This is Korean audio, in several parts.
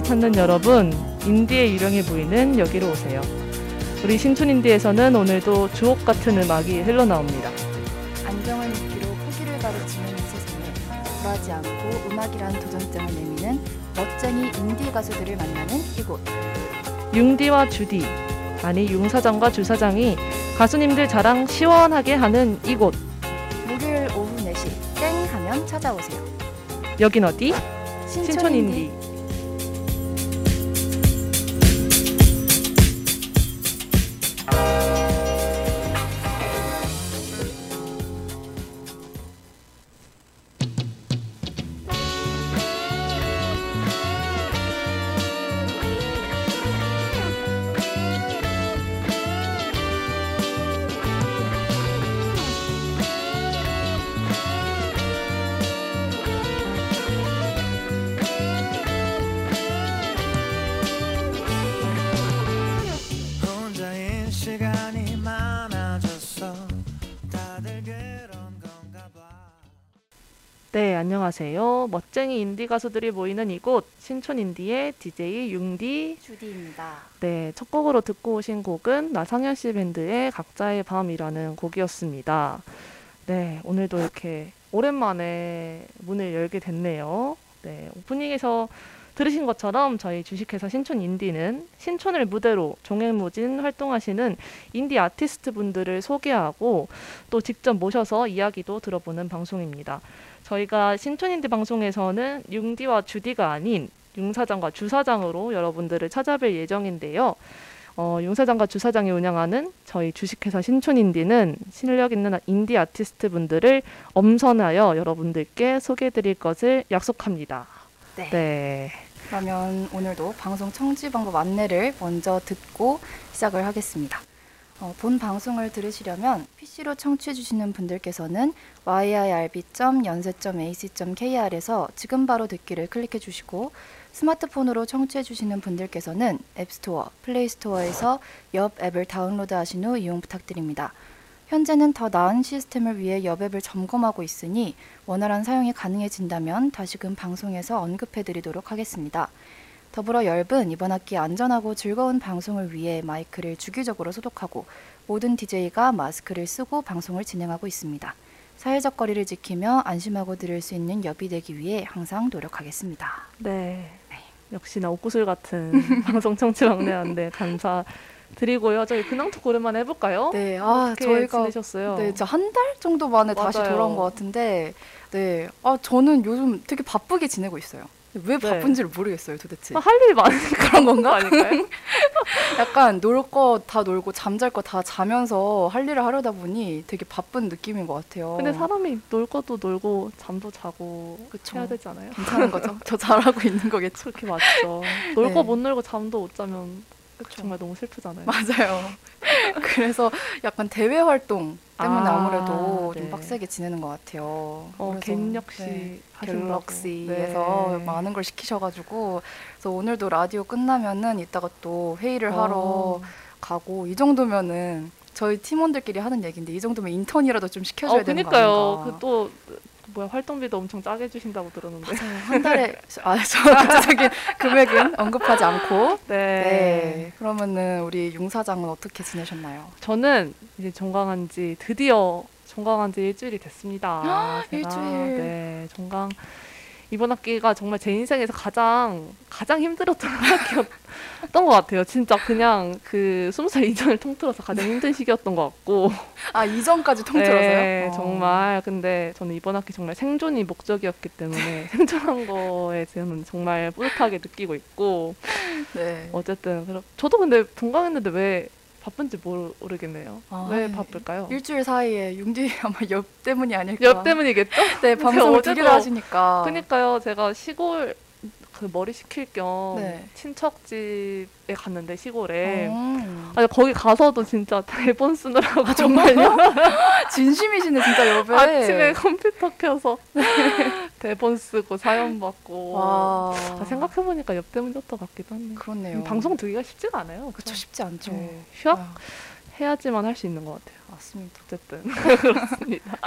뮤지션들을 찾는 여러분, 인디의 유령이 보이는 여기로 오세요. 우리 신촌인디에서는 오늘도 주옥 같은 음악이 흘러나옵니다. 안정을 믿기로 포기를 가르치는 이 세상에 굴하지 않고 음악이란 도전장을 내미는 멋쟁이 인디 가수들을 만나는 이곳 융디와 주디, 아니 융사장과 주사장이 가수님들 자랑 시원하게 하는 이곳. 목요일 오후 4시 땡 하면 찾아오세요. 여긴 어디? 신촌인디. 신촌인디. 네, 안녕하세요. 멋쟁이 인디 가수들이 모이는 이곳 신촌 인디의 DJ 융디. 주디입니다. 네, 첫 곡으로 듣고 오신 곡은 나상현 씨 밴드의 각자의 밤이라는 곡이었습니다. 네, 오늘도 이렇게 오랜만에 문을 열게 됐네요. 네, 오프닝에서 들으신 것처럼 저희 주식회사 신촌 인디는 신촌을 무대로 종횡무진 활동하시는 인디 아티스트 분들을 소개하고 또 직접 모셔서 이야기도 들어보는 방송입니다. 저희가 신촌인디 방송에서는 융디와 주디가 아닌 융사장과 주사장으로 여러분들을 찾아뵐 예정인데요. 어, 융사장과 주사장이 운영하는 저희 주식회사 신촌인디는 실력 있는 인디 아티스트 분들을 엄선하여 여러분들께 소개해드릴 것을 약속합니다. 네. 네. 그러면 오늘도 방송 청취 방법 안내를 먼저 듣고 시작을 하겠습니다. 어, 본 방송을 들으시려면 PC로 청취해 주시는 분들께서는 yirb.연세.ac.kr에서 지금 바로 듣기를 클릭해 주시고 스마트폰으로 청취해 주시는 분들께서는 앱스토어, 플레이스토어에서 옆 앱을 다운로드 하신 후 이용 부탁드립니다. 현재는 더 나은 시스템을 위해 옆 앱을 점검하고 있으니 원활한 사용이 가능해진다면 다시금 방송에서 언급해 드리도록 하겠습니다. 더불어 열분 이번 학기 안전하고 즐거운 방송을 위해 마이크를 주기적으로 소독하고 모든 DJ가 마스크를 쓰고 방송을 진행하고 있습니다. 사회적 거리를 지키며 안심하고 들을 수 있는 엽이 되기 위해 항상 노력하겠습니다. 네. 역시나 옥구슬 같은 방송 청취 막내한데 감사 드리고요. 저희 근황 토크 오랜만에 해볼까요? 네, 아 저희가 지내셨어요? 네, 진짜 한달 정도 만에 다시 맞아요. 돌아온 것 같은데, 네, 아 저는 요즘 되게 바쁘게 지내고 있어요. 왜 네. 바쁜지를 모르겠어요, 도대체. 할일 많으니까 그런 건가 아닐까요? 약간 놀 거 다 놀고 잠잘 거 다 자면서 할 일을 하려다 보니 되게 바쁜 느낌인 것 같아요. 근데 사람이 놀 것도 놀고 잠도 자고 그쵸. 해야 되지 않아요? 괜찮은 거죠? 저 잘하고 있는 거겠죠? 그렇게 맞죠. 놀 네. 거못 놀고 잠도 못 자면 정말 너무 슬프잖아요. 맞아요. 그래서 약간 대외 활동 때문에 아, 아, 무래도 네. 좀 빡세게 지내는 것 같아요. 어, 그래서, 겐 역시 네. 갤럭시에서 네. 많은 걸 시키셔가지고 그래서 오늘도 라디오 끝나면은 이따가 또 회의를 하러 어. 가고 이 정도면은 저희 팀원들끼리 하는 얘기인데 이 정도면 인턴이라도 좀 시켜줘야 어, 되는 거 그니까요. 아닌가. 그또 뭐야 활동비도 엄청 짜게 주신다고 들었는데. 맞아요. 한 달에 아저 구체적인 금액은 언급하지 않고 네. 네 그러면은 우리 융 사장은 어떻게 지내셨나요? 저는 이제 종강한 지 드디어 종강한 지 일주일이 됐습니다. 제가. 일주일. 네, 종강 이번 학기가 정말 제 인생에서 가장 가장 힘들었던 학기였던 것 같아요. 진짜 그냥 그 스무 살 이전을 통틀어서 가장 힘든 시기였던 것 같고. 아 이전까지 통틀어서요? 네, 어. 정말. 근데 저는 이번 학기 정말 생존이 목적이었기 때문에 생존한 거에 저는 정말 뿌듯하게 느끼고 있고. 네. 어쨌든 저도 근데 동강했는데 왜 바쁜지 모르겠네요. 아, 왜 네. 바쁠까요? 일주일 사이에 융디 아마 옆 때문이 아닐까. 옆 때문이겠죠? 네 방송을 두 어제도- 하시니까. 그니까요. 제가 시골 그 머리 식힐 겸 네. 친척 집에 갔는데 시골에 음. 아니 거기 가서도 진짜 대본 쓰느라고 아, 정말요? 진심이시네 진짜 옆에. 아침에 컴퓨터 켜서 대본 쓰고 사연 받고 와. 아, 생각해보니까 옆 때문이었던 것 같기도 하네요. 그렇네요. 방송 듣기가 쉽지가 않아요. 그쵸 쉽지 않죠. 네, 휴학 아, 해야지만 할 수 있는 것 같아요. 맞습니다. 어쨌든 그렇습니다.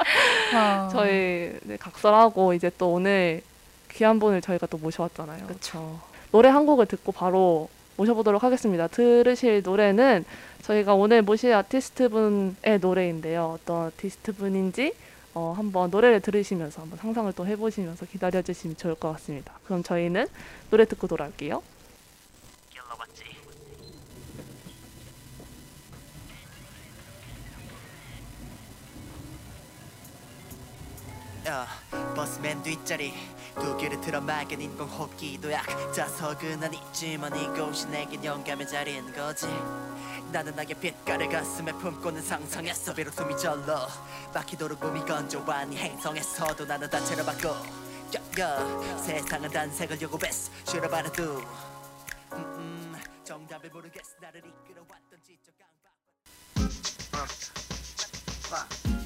아. 저희 각설하고 이제 또 오늘 귀한 분을 저희가 또 모셔왔잖아요. 그쵸. 노래 한 곡을 듣고 바로 모셔보도록 하겠습니다. 들으실 노래는 저희가 오늘 모실 아티스트 분의 노래인데요. 어떤 아티스트 분인지 어, 한번 노래를 들으시면서 한번 상상을 또 해보시면서 기다려주시면 좋을 것 같습니다. 그럼 저희는 노래 듣고 돌아올게요. 야, 버스 맨 뒷자리 두 귀를 틀어 막은 인공 호흡기도 약자석은 아니지만 이곳이 내겐 영감의 자리인 거지. 나는 나의 빛깔을 가슴에 품고는 상상했어. 비록 숨이 절로 막히도록 몸이 건조한 이 행성에서도 나는 다채로 야, 야, 세상은 단색을 요구했어. 싫어봐라도 음, 음, 정답을 모르겠어. 나를 이끌어왔던 지적 강박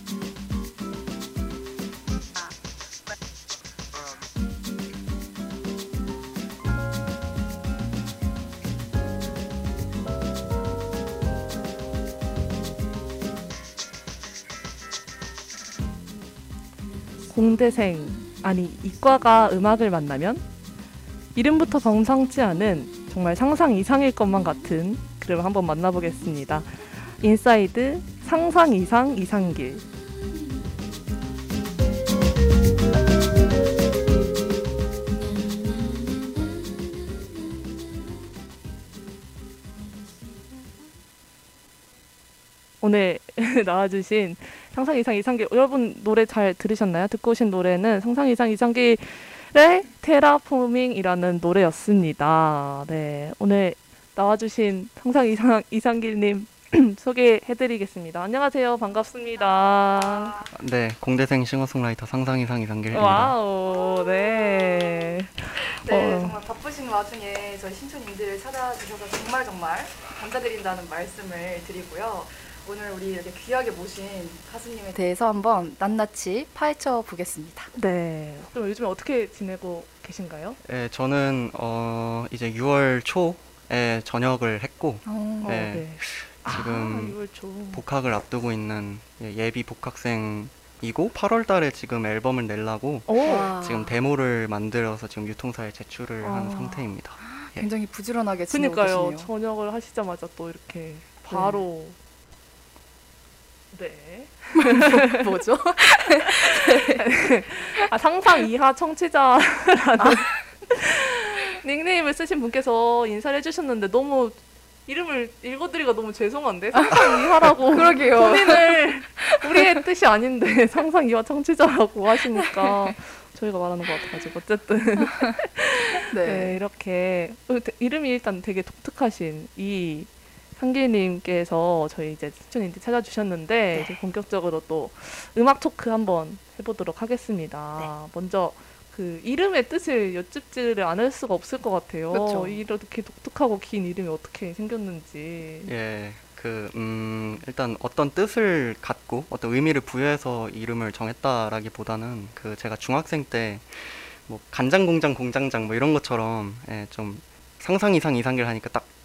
공대생 아니 이과가 음악을 만나면 이름부터 범상치 않은 정말 상상 이상일 것만 같은 그림을 한번 만나보겠습니다. 인사이드 상상 이상 이상길 오늘 나와주신 상상 이상 이상길 여러분 노래 잘 들으셨나요? 듣고 오신 노래는 상상 이상 이상길의 Terraforming이라는 노래였습니다. 네 오늘 나와주신 상상 이상 이상길님 소개해드리겠습니다. 안녕하세요 반갑습니다. 네, 공대생 싱어송라이터 상상 이상 이상길입니다. wow 네. 네, 어. 정말 바쁘신 와중에 저희 신촌님들을 찾아주셔서 정말 정말 감사드린다는 말씀을 드리고요. 오늘 우리 이렇게 귀하게 모신 가수님에 대해서 한번 낱낱이 파헤쳐 보겠습니다. 네. 그럼 요즘에 어떻게 지내고 계신가요? 네, 저는 어, 이제 6월 초에 전역을 했고 어, 어, 네. 지금 아, 6월 초. 복학을 앞두고 있는 예, 예비 복학생이고 8월 달에 지금 앨범을 내려고 오. 지금 데모를 만들어서 지금 유통사에 제출을 한 아. 상태입니다. 예. 굉장히 부지런하게 지내고 그니까요. 계시네요. 전역을 하시자마자 또 이렇게 바로 네. 뭐죠? 아, 상상 이하 청취자라는 닉네임을 쓰신 분께서 인사를 해주셨는데 너무 이름을 읽어드리기가 너무 죄송한데 상상 이하라고 그러게요. 본인을 우리의 뜻이 아닌데 상상 이하 청취자라고 하시니까 저희가 말하는 것 같아가지고 어쨌든 네, 네. 이렇게 어, 되- 이름이 일단 되게 독특하신 이 상길님께서 저희 이제 수천인디 찾아주셨는데 네. 이제 본격적으로 또 음악 토크 한번 해보도록 하겠습니다. 네. 먼저 그 이름의 뜻을 여쭙지를 않을 수가 없을 것 같아요. 그쵸. 이렇게 독특하고 긴 이름이 어떻게 생겼는지. 예, 그 음, 일단 어떤 뜻을 갖고 어떤 의미를 부여해서 이름을 정했다라기보다는 그 제가 중학생 때 뭐 간장 공장 공장장 뭐 이런 것처럼 예, 좀 상상 이상 이상길 하니까 딱 음.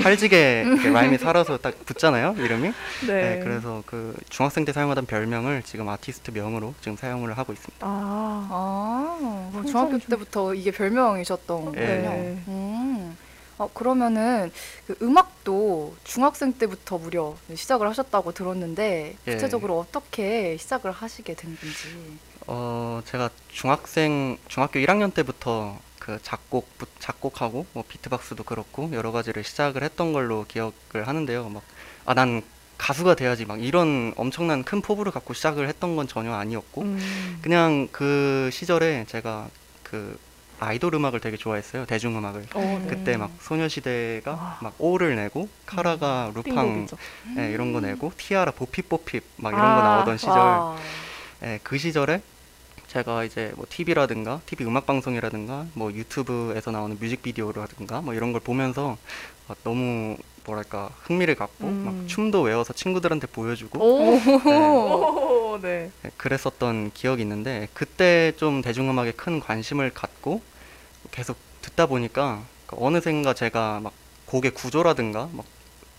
찰지게 라임이 살아서 딱 붙잖아요 이름이. 네. 네, 그래서 그 중학생 때 사용하던 별명을 지금 아티스트 명으로 지금 사용을 하고 있습니다. 아, 아, 그럼 중학교 좀- 때부터 이게 별명이셨던 거군요. 네. 음. 어, 그러면은 그 음악도 중학생 때부터 무려 시작을 하셨다고 들었는데 예. 구체적으로 어떻게 시작을 하시게 된 건지. 어, 제가 중학생, 중학교 1학년 때부터 그 작곡, 작곡하고 뭐 비트박스도 그렇고 여러 가지를 시작을 했던 걸로 기억을 하는데요. 막, 아, 난 가수가 돼야지 막 이런 엄청난 큰 포부를 갖고 시작을 했던 건 전혀 아니었고 음. 그냥 그 시절에 제가 그 아이돌 음악을 되게 좋아했어요. 대중음악을. 어, 네. 그때 막 소녀시대가 와. 막 오를 내고 카라가 루팡. 예, 이런 거 내고 티아라 보핍보핍 막 이런 아, 거 나오던 시절 와. 예, 그 시절에 제가 이제 뭐 TV라든가 TV 음악 방송이라든가 뭐 유튜브에서 나오는 뮤직비디오라든가 뭐 이런 걸 보면서 아, 너무 뭐랄까 흥미를 갖고 음. 막 춤도 외워서 친구들한테 보여주고 오, 네, 오, 네. 예, 그랬었던 기억이 있는데 그때 좀 대중음악에 큰 관심을 갖고 계속 듣다 보니까 그 어느샌가 제가 막 곡의 구조라든가 막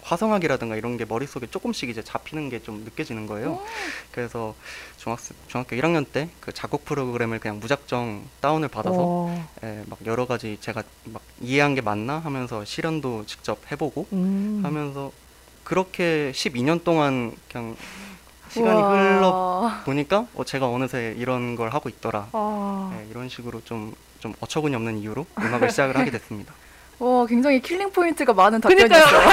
화성학이라든가 이런 게 머릿속에 조금씩 이제 잡히는 게 좀 느껴지는 거예요. 그래서 중학생 중학교 1학년 때 그 작곡 프로그램을 그냥 무작정 다운을 받아서 와. 예, 막 여러 가지 제가 막 이해한 게 맞나 하면서 실험도 직접 해보고 음. 하면서 그렇게 12년 동안 그냥 시간이 흘러 우와. 보니까 어, 제가 어느새 이런 걸 하고 있더라. 아. 예, 이런 식으로 좀, 좀 어처구니 없는 이유로 음악을 시작을 하게 됐습니다. 와, 굉장히 killing point가 많은. 답변이었어요.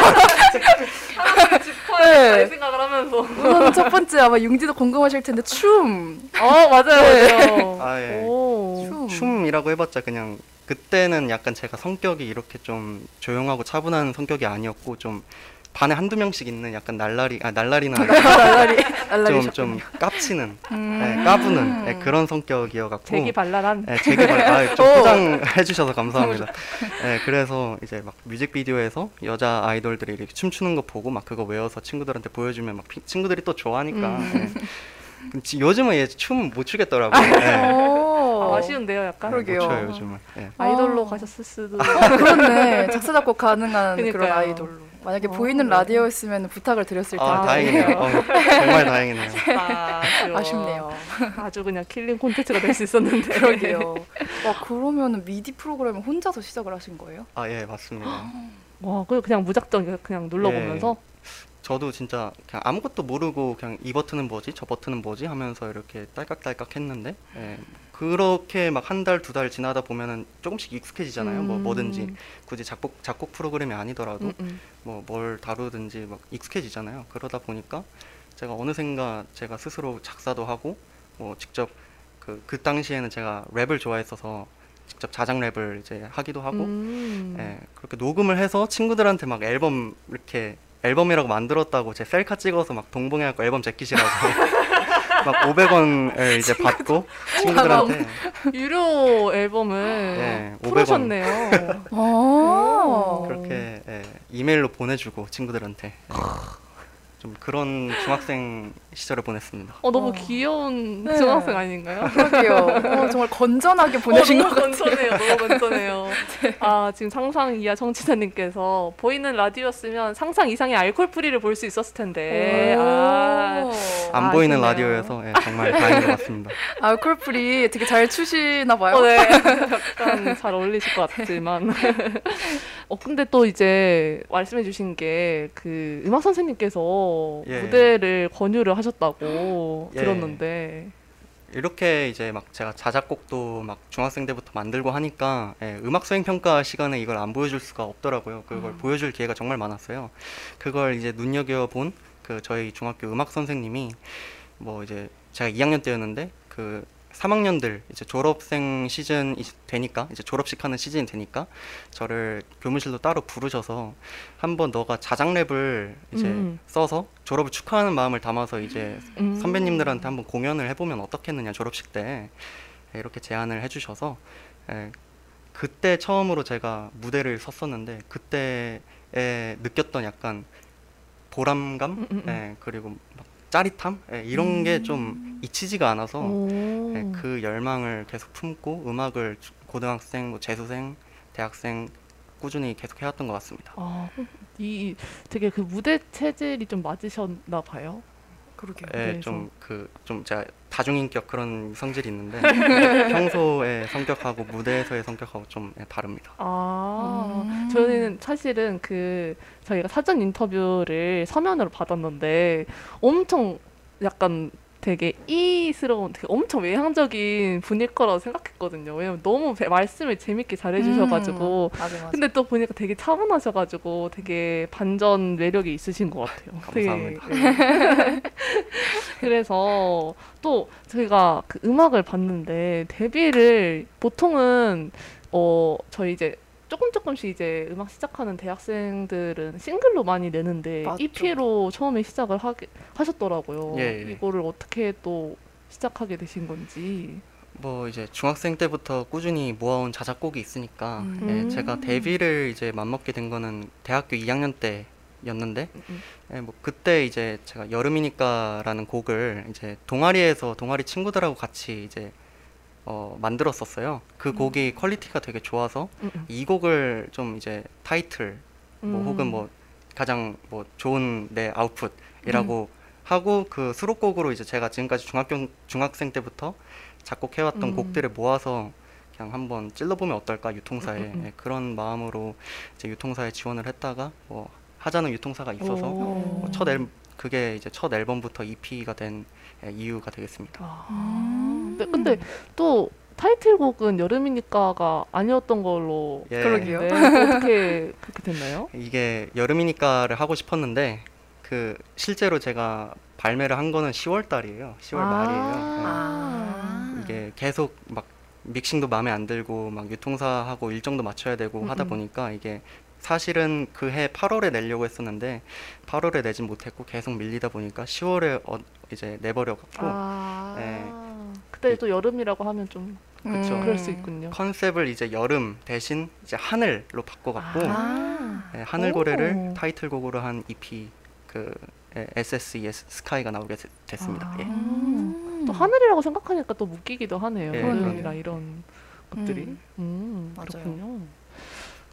네. 네. 생각을 하면서. 우선 첫 번째 아마 융지도 궁금하실 텐데 춤. 어 맞아요 맞아요. 아, 예. 오. 춤. 춤이라고 해봤자 그냥 그때는 약간 제가 성격이 이렇게 좀 조용하고 차분한 성격이 아니었고 좀 반에 한두 명씩 있는 약간 날라리 아 날라리는 날라리 날라리 좀, 좀 깝치는 음. 예, 까부는 예, 그런 성격이어갖고 재기 발랄한. 예, 제게 발, 아, 좀 오. 포장해 주셔서 감사합니다. 예, 그래서 이제 막 뮤직비디오에서 여자 아이돌들이 이렇게 춤추는 거 보고 막 그거 외워서 친구들한테 보여주면 막 피- 친구들이 또 좋아하니까. 음. 예. 지- 요즘은 예, 춤 못 추겠더라고요. 예. 오. 아, 아쉬운데요 약간. 그러게요. 못 춰요 요즘은. 예. 아이돌로 아. 가셨을 수도. 어, 그렇네. 작사 작곡 가능한 그런 그러니까요. 아이돌로. 만약에 어, 보이는 네. 라디오였으면 부탁을 드렸을 텐데. 아, 아, 다행이네요. 어, 정말 다행이네요. 아. 아쉽네요. 아주 그냥 killing 콘텐츠가 될 수 있었는데. 그러게요. 와 그러면은 미디 프로그램을 혼자서 시작을 하신 거예요? 아, 예, 맞습니다. 와, 그리고 그냥 무작정 그냥 눌러보면서. 저도 진짜 그냥 아무것도 모르고 그냥 이 버튼은 뭐지, 저 버튼은 뭐지 하면서 이렇게 딸깍딸깍 했는데 예, 그렇게 막 한 달, 두 달 지나다 보면은 조금씩 익숙해지잖아요. 뭐 음. 뭐든지 굳이 작곡 작곡 프로그램이 아니더라도 음, 음. 뭐뭘 다루든지 막 익숙해지잖아요. 그러다 보니까 제가 어느샌가 제가 스스로 작사도 하고 뭐 직접 그, 그 당시에는 제가 랩을 좋아했어서 직접 자작 랩을 이제 하기도 하고 음. 예, 그렇게 녹음을 해서 친구들한테 막 앨범 이렇게 앨범이라고 만들었다고 제 셀카 찍어서 막 동봉해갖고 앨범 제끼시라고 막 500원을 이제 받고 친구들한테 유료 앨범을 예, 500원. 풀으셨네요. 아. 그렇게 예, 이메일로 보내주고 친구들한테 예, 좀 그런 중학생 시절을 보냈습니다. 어, 너무 어. 귀여운 네. 중학생 아닌가요? 그러게요. 어, 정말 건전하게 보내신 어, 것 너무 같아요. 건전해요. 너무 건전해요. 아 지금 상상 이하 청취자님께서 보이는 라디오였으면 상상 이상의 Alcohol-Free를 볼 수 있었을 텐데. 아, 안 아, 보이는 아쉽네요. 라디오여서 예, 정말 다행인 것 같습니다. Alcohol-Free 되게 잘 추시나 봐요. 어, 네. 약간 잘 어울리실 것 같지만. 어, 근데 또 이제 말씀해주신 게 그 음악 선생님께서 예. 무대를 권유를 하셨다고 예. 들었는데. 이렇게 이제 막 제가 자작곡도 막 중학생 때부터 만들고 하니까 예, 음악 수행 평가 시간에 이걸 안 보여줄 수가 없더라고요. 그걸 음. 보여줄 기회가 정말 많았어요. 그걸 이제 눈여겨 본 그 저희 중학교 음악 선생님이 뭐 이제 제가 2학년 때였는데 그 3학년들 이제 졸업생 시즌 이 되니까 이제 졸업식 하는 시즌이 되니까 저를 교무실로 따로 부르셔서 한번 너가 자작 랩을 이제 음. 써서 졸업을 축하하는 마음을 담아서 이제 음. 선배님들한테 한번 공연을 해보면 어떻겠느냐 졸업식 때 예, 이렇게 제안을 해주셔서 예, 그때 처음으로 제가 무대를 섰었는데 그때에 느꼈던 약간 보람감 음, 음, 음. 예, 그리고 막 짜릿함 예, 이런 게좀 잊히지가 않아서 오. 예, 그 열망을 계속 품고 음악을 주- 고등학생, 뭐 재수생, 대학생 꾸준히 계속 해왔던 것 같습니다. 아, 이 되게 그 무대 체질이 좀 맞으셨나 봐요. 그러게요. 예, 그래서. 좀그 좀 제가 다중인격 그런 성질이 있는데 예, 평소의 성격하고 무대에서의 성격하고 좀 예, 다릅니다. 아, 음. 저는 사실은 그 저희가 사전 인터뷰를 서면으로 받았는데 엄청 약간 되게 이스러운 되게 엄청 외향적인 분일 거라고 생각했거든요. 왜냐면 너무 배- 말씀을 재밌게 잘해주셔가지고. 음, 맞아 맞아. 근데 또 보니까 되게 차분하셔가지고 되게 반전 매력이 있으신 것 같아요. 감사합니다. 되게, 예. 그래서 또 저희가 그 음악을 봤는데 데뷔를 보통은 어 저희 이제 조금 조금씩 이제 음악 시작하는 대학생들은 싱글로 많이 내는데 맞죠. EP로 처음에 시작을 하게 하셨더라고요. 예, 예. 이거를 어떻게 또 시작하게 되신 건지. 뭐 이제 중학생 때부터 꾸준히 모아온 자작곡이 있으니까 음. 예, 음. 제가 데뷔를 이제 맘먹게 된 거는 대학교 2학년 때였는데 음, 음. 예, 뭐 그때 이제 제가 여름이니까라는 곡을 이제 동아리에서 동아리 친구들하고 같이 이제 어, 만들었었어요. 그 곡이 quality가 되게 좋아서 음, 음. 이 곡을 좀 이제 타이틀 뭐 음. 혹은 뭐 가장 뭐 좋은 내 아웃풋이라고 하고 그 수록곡으로 이제 제가 지금까지 중학교 중학생 때부터 작곡해왔던 음. 곡들을 모아서 그냥 한번 찔러보면 어떨까 유통사에 음, 음, 음. 예, 그런 마음으로 이제 유통사에 지원을 했다가 뭐 하자는 유통사가 있어서 오. 첫 앨, 그게 이제 첫 앨범부터 EP가 된 예, 이유가 되겠습니다. 아, 음. 네, 근데 또 타이틀곡은 여름이니까가 아니었던 걸로 예. 그러게요. 네, 또 어떻게 그렇게 됐나요? 이게 여름이니까를 하고 싶었는데 그 실제로 제가 발매를 한 거는 10월 달이에요. 10월 말이에요. 예. 아. 이게 계속 막 믹싱도 마음에 안 들고 막 유통사하고 일정도 맞춰야 되고 음, 하다 음. 보니까 이게 사실은 그 해 8월에 내려고 했었는데 8월에 내진 못했고 계속 밀리다 보니까 10월에 어, 이제 내버려 갖고 아, 네. 그때 또 여름이라고 하면 좀 그쵸. 음. 그럴 수 있군요. 컨셉을 이제 여름 대신 이제 하늘로 바꿔 갖고 아. 예, 하늘 고래를 오. 타이틀곡으로 한 EP 그 예, SSES 스카이가 나오게 되- 됐습니다. 아. 예. 음. 또 하늘이라고 생각하니까 또 묶이기도 하네요. 예, 여름이랑 그러네요. 이런 것들이. 음. 음, 맞아요. 그렇군요.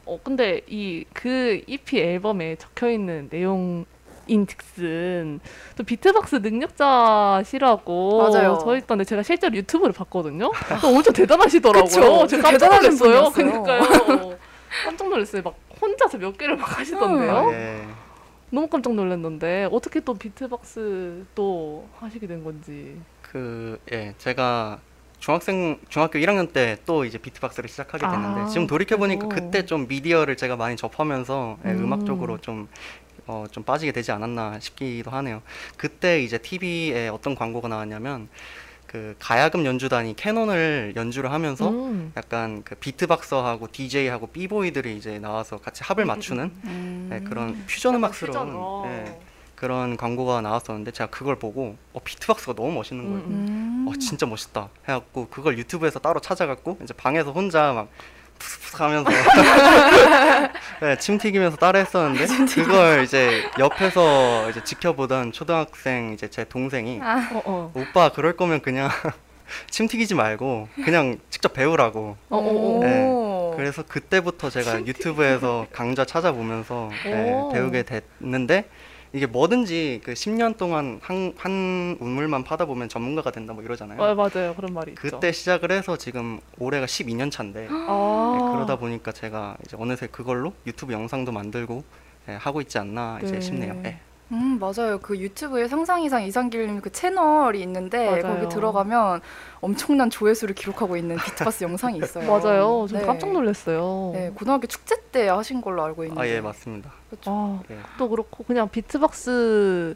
어 근데 이 그 EP 앨범에 적혀 있는 내용 인즉슨 또 비트박스 능력자시라고 맞아요. 저 있던데 제가 실제로 유튜브를 봤거든요. 또 엄청 대단하시더라고요. 제가 깜짝 놀랐어요. 그러니까요. 깜짝 놀랐어요. 막 혼자서 몇 개를 막 하시던데요. 아, 예. 너무 깜짝 놀랐는데 어떻게 또 비트박스 또 하시게 된 건지. 그, 예, 제가 중학생, 중학교 1학년 때 또 이제 비트박스를 시작하게 됐는데, 아, 지금 돌이켜 보니까 그래요? 그때 좀 미디어를 제가 많이 접하면서 예, 음. 음악 쪽으로 좀, 어, 좀 빠지게 되지 않았나 싶기도 하네요. 그때 이제 TV에 어떤 광고가 나왔냐면, 그 가야금 연주단이 캐논을 연주를 하면서 음. 약간 그 비트박서하고 DJ하고 비보이들이 이제 나와서 같이 합을 음, 음, 맞추는 음. 예, 그런 퓨전 음악스러운 퓨전, 어. 예, 그런 광고가 나왔었는데 제가 그걸 보고 어, 비트박스가 너무 멋있는 거예요. 음, 음. 어 진짜 멋있다 해갖고 그걸 유튜브에서 따로 찾아갖고 이제 방에서 혼자 막 푸스푸스 하면서 네, 침 튀기면서 따라 했었는데 그걸 이제 옆에서 이제 지켜보던 초등학생 이제 제 동생이 아. 어, 어. 오빠 그럴 거면 그냥 침 튀기지 말고 그냥 직접 배우라고 어, 어, 어. 네. 그래서 그때부터 제가 유튜브에서 강좌 찾아보면서 네, 오. 배우게 됐는데 이게 뭐든지 그 10년 동안 한, 한 우물만 파다 보면 전문가가 된다 뭐 이러잖아요. 아, 맞아요. 그런 말이 있죠. 그때 시작을 해서 지금 올해가 12년 차인데 아. 네, 그러다 보니까 제가 이제 어느새 그걸로 유튜브 영상도 만들고 네, 하고 있지 않나 이제 네. 싶네요. 네. 음 맞아요. 그 유튜브에 상상 이상 이상길님 그 채널이 있는데 맞아요. 거기 들어가면 엄청난 조회수를 기록하고 있는 비트박스 영상이 있어요. 맞아요. 저 네. 깜짝 놀랐어요. 네, 고등학교 축제 때 하신 걸로 알고 있는데. 아 예 맞습니다. 그렇죠. 아, 예. 또 그렇고 그냥 비트박스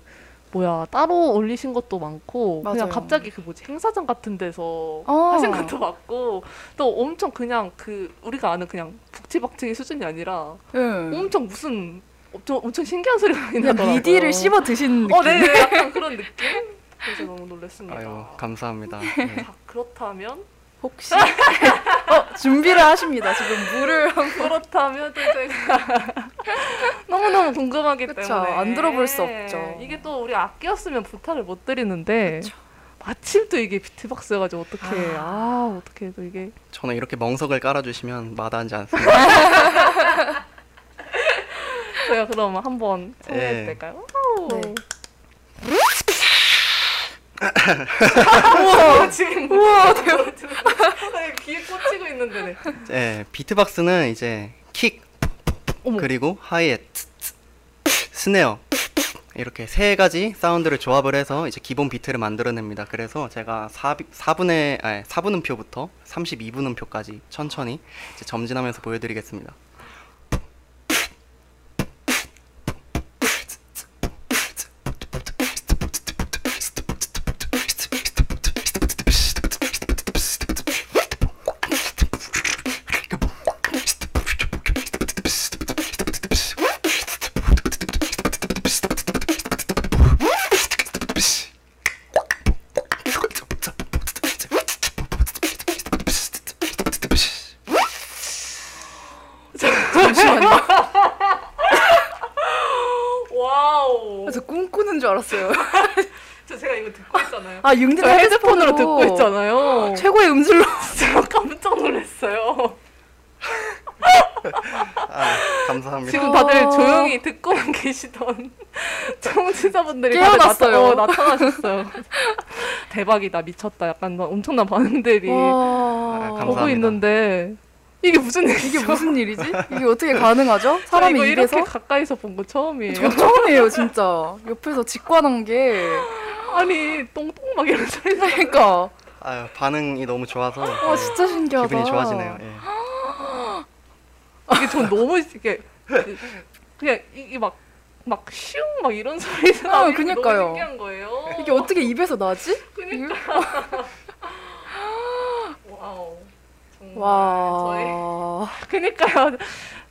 뭐야 따로 올리신 것도 많고 맞아요. 그냥 갑자기 그 뭐지 행사장 같은 데서 어. 하신 것도 많고 또 엄청 그냥 그 우리가 아는 그냥 북치박치기 수준이 아니라 네. 엄청 무슨 엄청, 엄청 신기한 소리가 많이 나더라고요. 미디를 씹어 드신 느낌. 어, 네, 네, 약간 그런 느낌. 그래서 너무 놀랐습니다. 아유 감사합니다. 네. 자, 그렇다면 혹시 어, 준비를 하십니다. 지금 물을 한 그렇다면 또 제가 너무너무 궁금하기 그쵸, 때문에 안 들어볼 수 없죠. 이게 또 우리 악기였으면 부탁을 못 드리는데 그쵸. 마침 또 이게 비트박스여가지고 어떻게 아, 아. 어떻게 또 이게 저는 이렇게 멍석을 깔아주시면 마다하지 않습니다. 제가 그럼 한번 소개해도 예. 될까요? 네. 우와 지금 우와 대박 귀에 꽂히고 있는데 네. 예, 비트박스는 이제 킥 어머. 그리고 하이햇, 스네어 이렇게 세 가지 사운드를 조합을 해서 이제 기본 비트를 만들어냅니다. 그래서 제가 4, 4분의 아니, 4분 음표부터 32분 음표까지 천천히 이제 점진하면서 보여드리겠습니다. 아, 융디가 저 헤드폰으로 헤드폰으로 듣고 있잖아요 최고의 음질로. 제가 깜짝 놀랐어요 감사합니다. 지금 다들 어. 조용히 듣고만 계시던 청취자분들이 깨어났어요. 다들 나타, 어, 나타나셨어요. 대박이다, 미쳤다. 약간 막 엄청난 반응들이 와. 아, 감사합니다. 있는데 이게 무슨 일이죠? 이게 무슨 일이지? 이게 어떻게 가능하죠? 사람이 입에서? 이렇게 가까이서 본 거 처음이에요. 저 처음이에요, 진짜. 옆에서 직관한 게. 아니 똥똥 막 이런 소리 나. 그러니까. 아유, 반응이 너무 좋아서 와, 네, 진짜 신기하다. 기분이 좋아지네요. 예. 이게 전 너무 이게 그냥 이게 막 막 슝 막 이런 소리가 아, 나는 게 그니까요. 너무 신기한 거예요. 이게 어떻게 입에서 나지? 그니까 와우 정말 저희 와. 그니까요.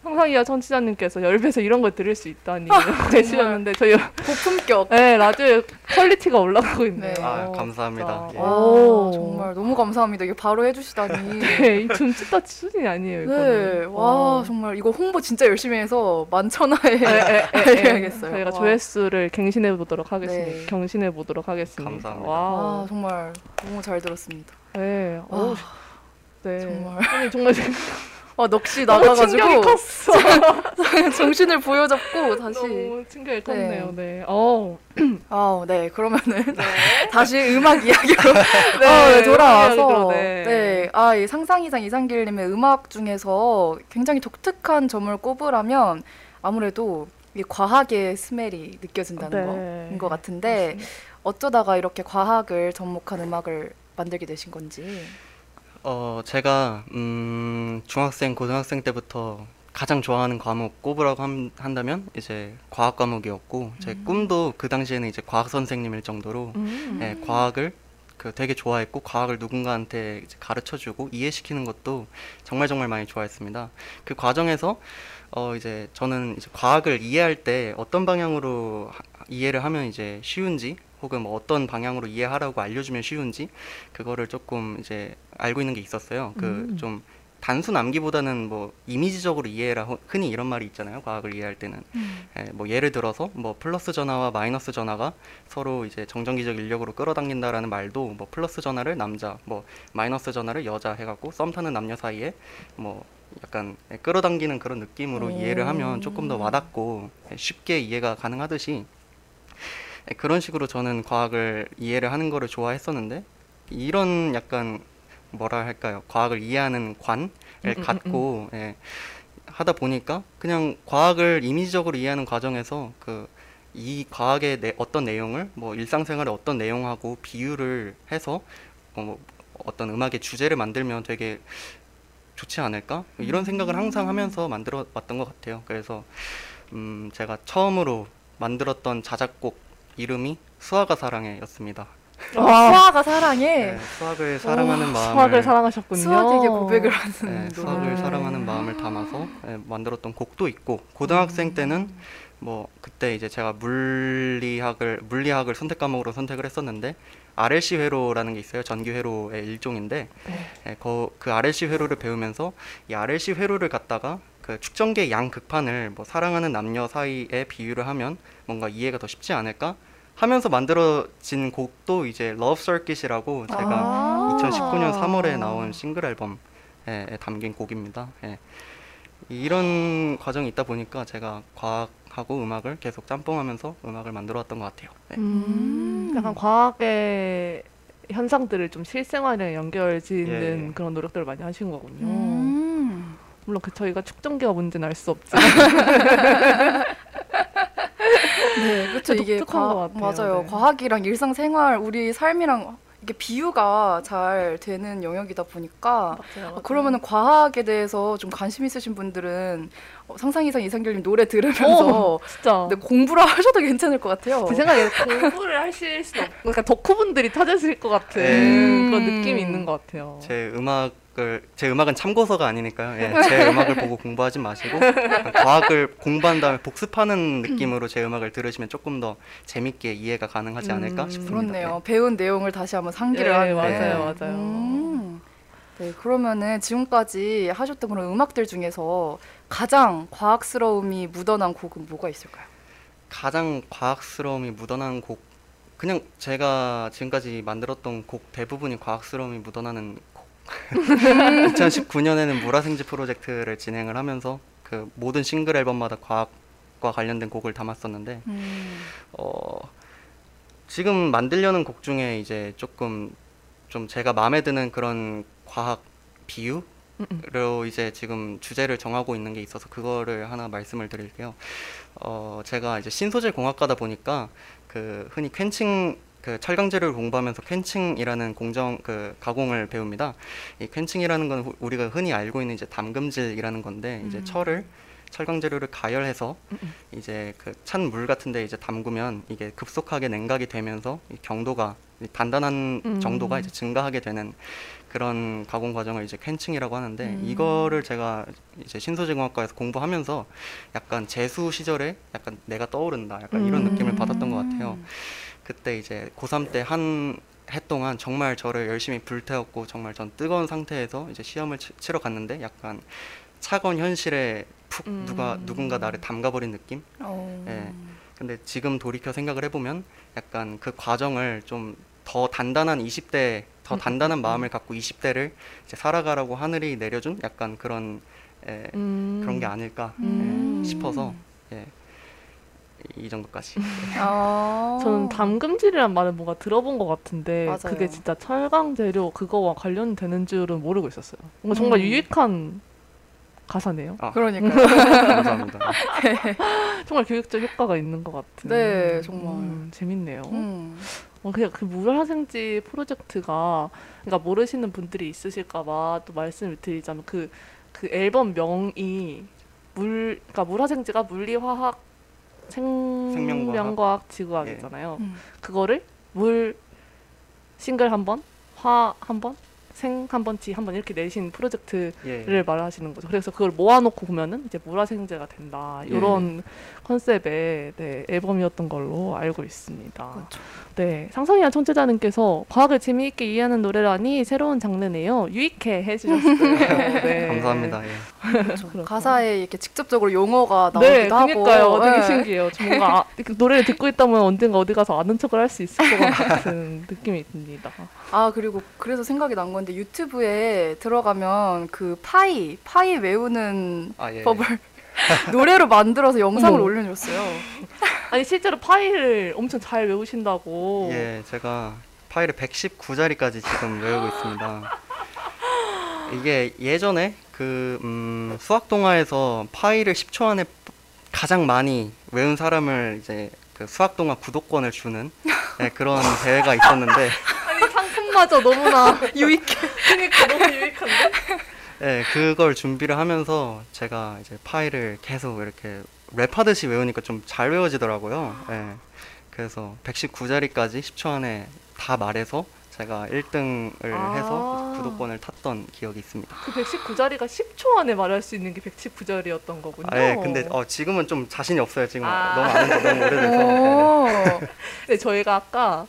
상상이야 청취자님께서 열배서 이런 걸 들을 수 있다니 계시셨는데 저희 고품격. 네 라디오 quality가 올라가고 있네요. 네. 아, 감사합니다. 예. 와, 오. 정말 너무 감사합니다. 이게 바로 해주시다니. 네, 이 둠칫다 수준이 아니에요. 네, 이거는. 와, 정말 이거 홍보 진짜 열심히 해서 만천하에. 알려야겠어요. 저희가 와. 조회수를 갱신해 보도록 하겠습니다. 네. 경신해 보도록 하겠습니다. 감사합니다. 아, 와, 정말 너무 잘 들었습니다. 네, 와, 어, 네. 정말. 아니, 정말 아, 넋이 충격이 나가가지고 컸어. 정신을 부여잡고 다시. 너무 충격이 컸네요. 네. 어, 아, 네. 그러면은 다시 음악 이야기로 네, 어, 네, 돌아와서 네. 네. 아, 이 상상 이상 이상길 님의 음악 중에서 굉장히 독특한 점을 꼽으라면 아무래도 이 과학의 스멜이 느껴진다는 네. 거인 것 같은데 어쩌다가 이렇게 과학을 접목한 음악을 만들게 되신 건지. 어, 제가 음, 중학생, 고등학생 때부터 가장 좋아하는 과목 꼽으라고 함- 한다면 이제 과학 과목이었고 제 꿈도 그 당시에는 이제 과학 선생님일 정도로 음. 예, 과학을 그 되게 좋아했고 과학을 누군가한테 이제 가르쳐주고 이해시키는 것도 정말 정말 많이 좋아했습니다. 그 과정에서 어 이제 저는 이제 과학을 이해할 때 어떤 방향으로 하- 이해를 하면 이제 쉬운지 혹은 뭐 어떤 방향으로 이해하라고 알려주면 쉬운지 그거를 조금 이제 알고 있는 게 있었어요. 그 음. 좀 단순 암기보다는 뭐 이미지적으로 이해해라 흔- 흔히 이런 말이 있잖아요. 과학을 이해할 때는 예, 뭐 예를 들어서 뭐 플러스 전화와 마이너스 전화가 서로 이제 정전기적 인력으로 끌어당긴다라는 말도 뭐 플러스 전화를 남자, 뭐 마이너스 전화를 여자 해갖고 썸 타는 남녀 사이에 뭐 약간 예, 끌어당기는 그런 느낌으로 이해를 하면 조금 더 와닿고 예, 쉽게 이해가 가능하듯이 예, 그런 식으로 저는 과학을 이해를 하는 거를 좋아했었는데 이런 약간 뭐라 할까요? 과학을 이해하는 관을 음, 음, 갖고 예, 하다 보니까 그냥 과학을 이미지적으로 이해하는 과정에서 그 이 과학의 내, 어떤 내용을 뭐 일상생활의 어떤 내용하고 비유를 해서 어, 뭐 어떤 음악의 주제를 만들면 되게 좋지 않을까 이런 생각을 항상 하면서 만들어 왔던 것 같아요. 그래서 음, 제가 처음으로 만들었던 자작곡 이름이 수아가 사랑해였습니다. 와, 수아가 사랑해. 네, 수학을 사랑하는 마음을 수학을 사랑하셨군요. 수학에게 고백을 하는 네. 수학을 네. 사랑하는 마음을 담아서 네, 만들었던 곡도 있고 고등학생 때는 뭐 그때 이제 제가 물리학을 물리학을 선택 과목으로 선택을 했었는데 RLC 회로라는 게 있어요. 전기 회로의 일종인데 예, 거, 그 RLC 회로를 배우면서 이 RLC 회로를 갖다가 그 축전기의 양 극판을 뭐 사랑하는 남녀 사이에 비유를 하면 뭔가 이해가 더 쉽지 않을까 하면서 만들어진 곡도 이제 Love Circuit이라고 제가 아. 2019년 3월에 나온 싱글 앨범에 담긴 곡입니다. 예. 이런 과정이 있다 보니까 제가 과학하고 음악을 계속 짬뽕하면서 음악을 만들어왔던 것 같아요. 네. 음, 약간 과학의 현상들을 좀 실생활에 연결짓는 예. 그런 노력들을 많이 하신 거군요. 음. 물론 그 저희가 축전기가 뭔지는 알 수 없지만 네, 그렇죠. 이게 독특한 과, 것 같아요. 맞아요. 네. 과학이랑 일상생활, 우리 삶이랑 이게 비유가 잘 되는 영역이다 보니까 아, 그러면은 과학에 대해서 좀 관심 있으신 분들은 어, 상상 이상 이상길님 노래 들으면서 어, 진짜 네, 공부를 하셔도 괜찮을 것 같아요. 제 생각에 공부를 하실 수 없, 그러니까 덕후분들이 찾으실 것 같은 네. 그런 느낌이 있는 것 같아요. 제 음악 을 제 음악은 참고서가 아니니까요. 예, 제 음악을 보고 공부하지 마시고 과학을 공부한 다음에 복습하는 느낌으로 제 음악을 들으시면 조금 더 재밌게 이해가 가능하지 않을까 음, 싶습니다. 그렇네요. 배운 내용을 다시 한번 상기를 네, 하는. 맞아요, 맞아요. 음. 네, 그러면은 지금까지 하셨던 그런 음악들 중에서 가장 과학스러움이 묻어난 곡은 뭐가 있을까요? 가장 과학스러움이 묻어나는 곡 그냥 제가 지금까지 만들었던 곡 대부분이 과학스러움이 묻어나는 곡 2019년에는 물화생지 프로젝트를 진행을 하면서 그그 모든 싱글 앨범마다 과학과 관련된 곡을 담았었는데 음. 어, 지금 만들려는 곡 중에 이제 조금 좀 제가 마음에 드는 그런 과학 비유 음, 음. 로 이제 지금 주제를 정하고 있는 게 있어서 그거를 하나 말씀을 드릴게요. 어, 제가 이제 신소재 공학과다 보니까 그 흔히 퀸칭 그 철강 재료를 공부하면서 퀸칭이라는 공정 그 가공을 배웁니다. 이 퀸칭이라는 건 후- 우리가 흔히 알고 있는 이제 담금질이라는 건데 이제 음. 철을 철강 재료를 가열해서 음, 음. 이제 그 찬 물 같은데 이제 담그면 이게 급속하게 냉각이 되면서 이 경도가 이 단단한 음. 정도가 이제 증가하게 되는 그런 가공 과정을 이제 퀸칭이라고 하는데 음. 이거를 제가 이제 신소재공학과에서 공부하면서 약간 재수 시절에 약간 내가 떠오른다 약간 이런 음. 느낌을 받았던 것 같아요. 그때 이제 고3 때 한 해 동안 정말 저를 열심히 불태웠고 정말 전 뜨거운 상태에서 이제 시험을 치, 치러 갔는데 약간 차가운 현실에 푹 음. 누가 누군가 나를 담가버린 느낌? 어. 예. 근데 지금 돌이켜 생각을 해보면 약간 그 과정을 좀 더 단단한 20대 더 음, 단단한 음, 마음을 갖고 20대를 이제 살아가라고 하늘이 내려준 약간 그런 예, 음. 그런 게 아닐까 음. 예, 싶어서 예, 이 정도까지. 아. 저는 담금질이란 말은 뭔가 들어본 것 같은데 맞아요. 그게 진짜 철강 재료 그거와 관련되는 줄은 모르고 있었어요. 뭔가 정말 음. 유익한 가사네요. 아, 그러니까요. 감사합니다. 정말 교육적 효과가 있는 것 같은. 네, 정말. 음, 재밌네요. 음. 어, 그냥 그 물화생지 프로젝트가 그러니까 모르시는 분들이 있으실까봐 또 말씀을 드리자면 그그 앨범 명이 물 그러니까 물화생지가 물리화학 생명과학 지구학이잖아요. 음. 그거를 물 싱글 한 번, 화 한 번, 생 한 번, 지 한 번 이렇게 내신 프로젝트를 예. 말하시는 거죠. 그래서 그걸 모아놓고 보면은 이제 물화생제가 된다 예. 이런 컨셉의 네, 앨범이었던 걸로 알고 있습니다. 그렇죠. 네, 상상이한 청취자님께서 과학을 재미있게 이해하는 노래라니 새로운 장르네요. 유익해 해주셨어요. 네. 감사합니다. 예. 그렇죠. 가사에 이렇게 직접적으로 용어가 네, 나오기도 하고. 되게 네. 신기해요. 저 뭔가 아, 노래를 듣고 있다면 언젠가 어디 가서 아는 척을 할 수 있을 것 같은 느낌이 듭니다. 아 그리고 그래서 생각이 난 건데 유튜브에 들어가면 그 파이 파이 외우는 아, 예. 법을 노래로 만들어서 영상을 어머. 올려줬어요. 아니 실제로 파일을 엄청 잘 외우신다고. 예, 제가 파일을 119자리까지 지금 외우고 있습니다. 이게 예전에 그 음, 수학 동화에서 파일을 10초 안에 가장 많이 외운 사람을 이제 그 수학 동화 구독권을 주는 예, 그런 대회가 있었는데 아니 상품마저 너무나 유익해. 그러니까 너무 유익한데. 예, 그걸 준비를 하면서 제가 이제 파일을 계속 이렇게 랩하듯이 외우니까 좀 잘 외워지더라고요. 예. 그래서 119자리까지 10초 안에 다 말해서 제가 1등을 아. 해서 구독권을 탔던 기억이 있습니다. 그 119자리가 10초 안에 말할 수 있는 게 119자리였던 거군요. 아, 예, 근데 어, 지금은 좀 자신이 없어요. 지금 아. 너무 아는 지 너무 오래돼서. 예. 오, 네, 저희가 아까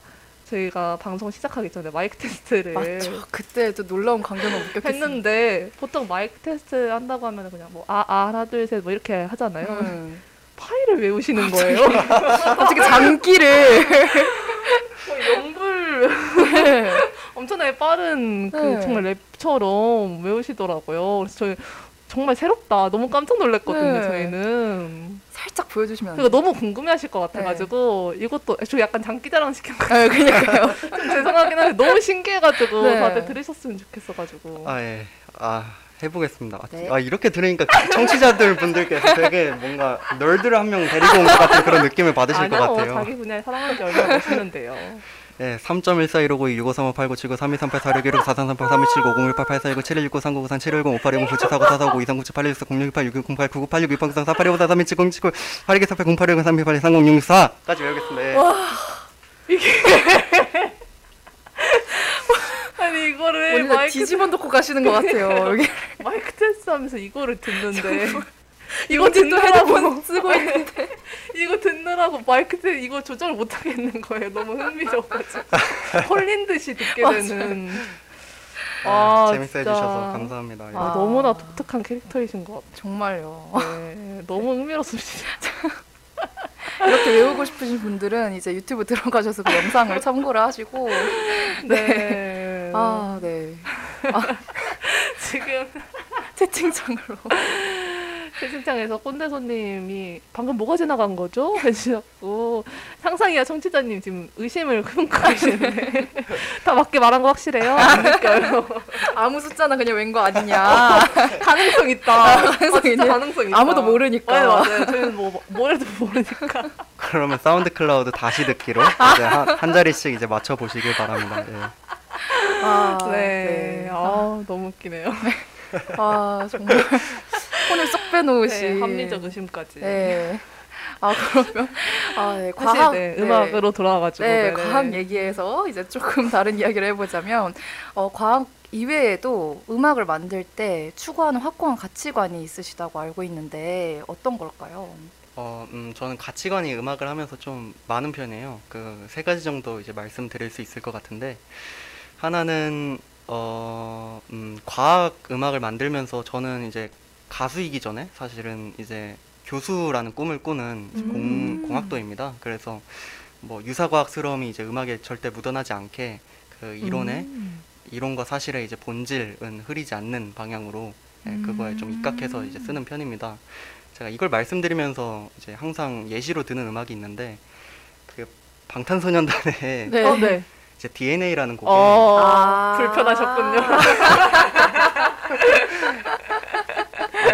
저희가 방송 시작하기 전에 마이크 테스트를 맞죠. 그때 또 놀라운 광경을. 했는데 보통 마이크 테스트 한다고 하면 그냥 뭐 아, 아 하나 둘 셋 뭐 이렇게 하잖아요. 음. 파일을 외우시는 거예요. 갑자기 장기를 뭐 연불 엄청나게 빠른 그 네. 정말 랩처럼 외우시더라고요. 그래서 저희 정말 새롭다. 너무 깜짝 놀랐거든요. 네. 저희는. 살짝 보여주시면 안 그러니까 돼요? 너무 궁금해하실 것 같아가지고 이것도 저 약간 장기자랑 시킨 거 네, 그러니까요. 좀 죄송하긴 한데 너무 신기해가지고 네. 다들 들으셨으면 좋겠어가지고. 아, 예. 아, 해보겠습니다. 아, 네. 아, 이렇게 들으니까 청취자들 분들께서 되게 뭔가 널드를 한 명 데리고 온 것 같은 그런 느낌을 받으실 것 아니요, 같아요. 자기 분야에 사랑하는 게 얼마나 멋있는데요. 예, 3.141552 653589 79 3238 4616 4338 3179 5018 8419 7169 3993 710 5810 9745 445 2297 8164 0668 6608 9986 683 4815 4317 079 8248 0810 3282 3064까지 외우겠습니다. 예. 아니 이거를 오늘 마이크 뒤집어 놓고 가시는 것 같아요. 여기 마이크 테스트하면서 이거를 듣는데 이거 듣느라고 헤드폰 쓰고 있는데 이거 듣느라고 마이크 테 이거 조절 못 하겠는 거예요. 너무 흥미로워가지고 홀린 듯이 듣게 되는. 아, 재밌어 진짜. 해주셔서 감사합니다. 예. 아, 아. 너무나 독특한 캐릭터이신 것 정말요. 같아요. 네, 너무 흥미롭습니다. 이렇게 외우고 싶으신 분들은 이제 유튜브 들어가셔서 그 영상을 참고를 하시고 네. 아 네. 지금 채팅창으로 채팅창에서 꼰대 손님이 방금 뭐가 지나간 거죠? 해주셨고 상상이야 청취자님 지금 의심을 품고 계시는데 다 맞게 말한 거 확실해요? 안 느껴요. 아무 숫자나 그냥 왼 거 아니냐. 가능성 있다. 가능성 아, 진짜 있네. 가능성 있다. 아무도 모르니까. 네, 맞아요. 저희는 뭐 뭐래도 모르니까. 그러면 Sound Cloud 다시 듣기로 이제 한, 한 자리씩 이제 맞춰 보시길 바랍니다. 예. 아, 네. 아, 아, 너무 웃기네요. 아, 정말 혼을 쏙 빼놓으시. 네, 합리적 의심까지. 네. 아 그러면 아 네, 과학 네, 네. 음악으로 돌아와가지고 네, 네네. 과학 얘기에서 이제 조금 다른 이야기를 해보자면 어, 과학 이외에도 음악을 만들 때 추구하는 확고한 가치관이 있으시다고 알고 있는데 어떤 걸까요? 어, 음, 저는 가치관이 음악을 하면서 좀 많은 편이에요. 그 세 가지 정도 이제 말씀드릴 수 있을 것 같은데 하나는 어, 음, 과학 음악을 만들면서 저는 이제 가수이기 전에 사실은 이제 교수라는 꿈을 꾸는 음. 공, 공학도입니다. 그래서 뭐 유사과학스러움이 이제 음악에 절대 묻어나지 않게 그 이론에 음. 이론과 사실의 이제 본질은 흐리지 않는 방향으로 예, 그거에 좀 입각해서 이제 쓰는 편입니다. 제가 이걸 말씀드리면서 이제 항상 예시로 드는 음악이 있는데 그 방탄소년단의 네. 어, 네. 이제 DNA라는 곡에 어, 아. 불편하셨군요.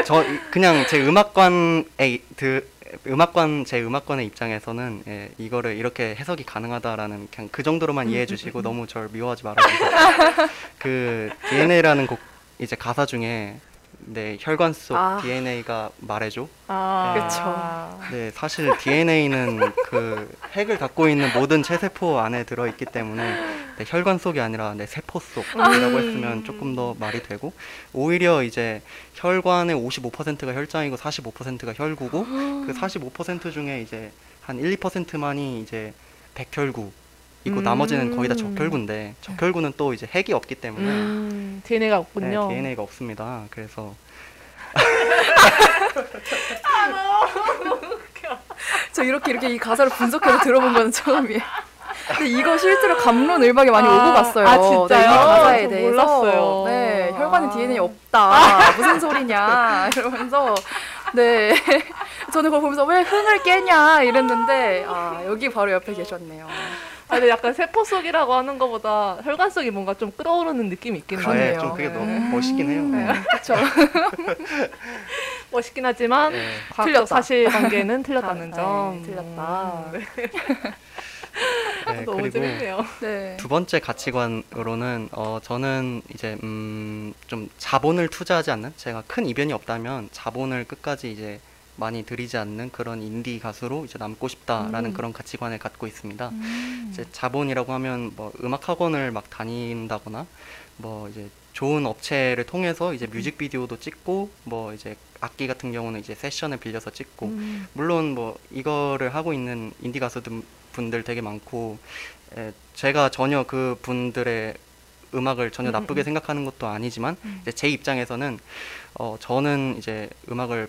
저 그냥 제 음악관의 그 음악관 제 음악관의 입장에서는 예, 이거를 이렇게 해석이 가능하다라는 그냥 그 정도로만 이해해 주시고 너무 절 미워하지 말아주세요. 그 DNA라는 곡 이제 가사 중에 네 혈관 속 아. DNA가 말해줘. 아, 네 사실 DNA는 그 핵을 갖고 있는 모든 체세포 안에 들어 있기 때문에 네, 혈관 속이 아니라 내 세포 속이라고 했으면 조금 더 말이 되고 오히려 이제 혈관의 55%가 혈장이고 45%가 혈구고 그 45% 중에 이제 한 1, 2%만이 이제 백혈구 이고 음. 나머지는 거의 다 적혈구인데 적혈구는 또 이제 핵이 없기 때문에 음, DNA가 없군요. 네, DNA가 없습니다. 그래서 저 이렇게 이렇게 이 가사를 분석해서 들어본 거는 처음이에요. 근데 이거 실제로 감론 을박이 많이 아, 오고 갔어요. 아, 진짜요? 네, 이 가사에 저 대해서. 몰랐어요. 네, 혈관에 아. DNA 없다. 무슨 소리냐. 이러면서 네. 저는 그걸 보면서 왜 흥을 깨냐 이랬는데 아, 여기 바로 옆에 계셨네요. 아, 근데 약간 세포 속이라고 하는 것보다 혈관 속이 뭔가 좀 끓어오르는 느낌이 있긴. 하네요. 네, 좀 그게 네. 너무 멋있긴 해요. 그렇죠. 멋있긴 하지만 네. 틀렸다. 사실 관계는 틀렸다는 아, 점. 네, 틀렸다. 음, 네. 네, 너무 그리고 재밌네요. 네. 두 번째 가치관으로는 어 저는 이제 음 좀 자본을 투자하지 않는 제가 큰 이변이 없다면 자본을 끝까지 이제 많이 들이지 않는 그런 인디 가수로 이제 남고 싶다라는 음. 그런 가치관을 갖고 있습니다. 음. 이제 자본이라고 하면 뭐 음악 학원을 막 다닌다거나 뭐 이제 좋은 업체를 통해서 이제 뮤직비디오도 찍고 뭐 이제 악기 같은 경우는 이제 세션을 빌려서 찍고 음. 물론 뭐 이거를 하고 있는 인디 가수들 분들 되게 많고 에, 제가 전혀 그 분들의 음악을 전혀 음, 나쁘게 음. 생각하는 것도 아니지만 음. 제 입장에서는 어 저는 이제 음악을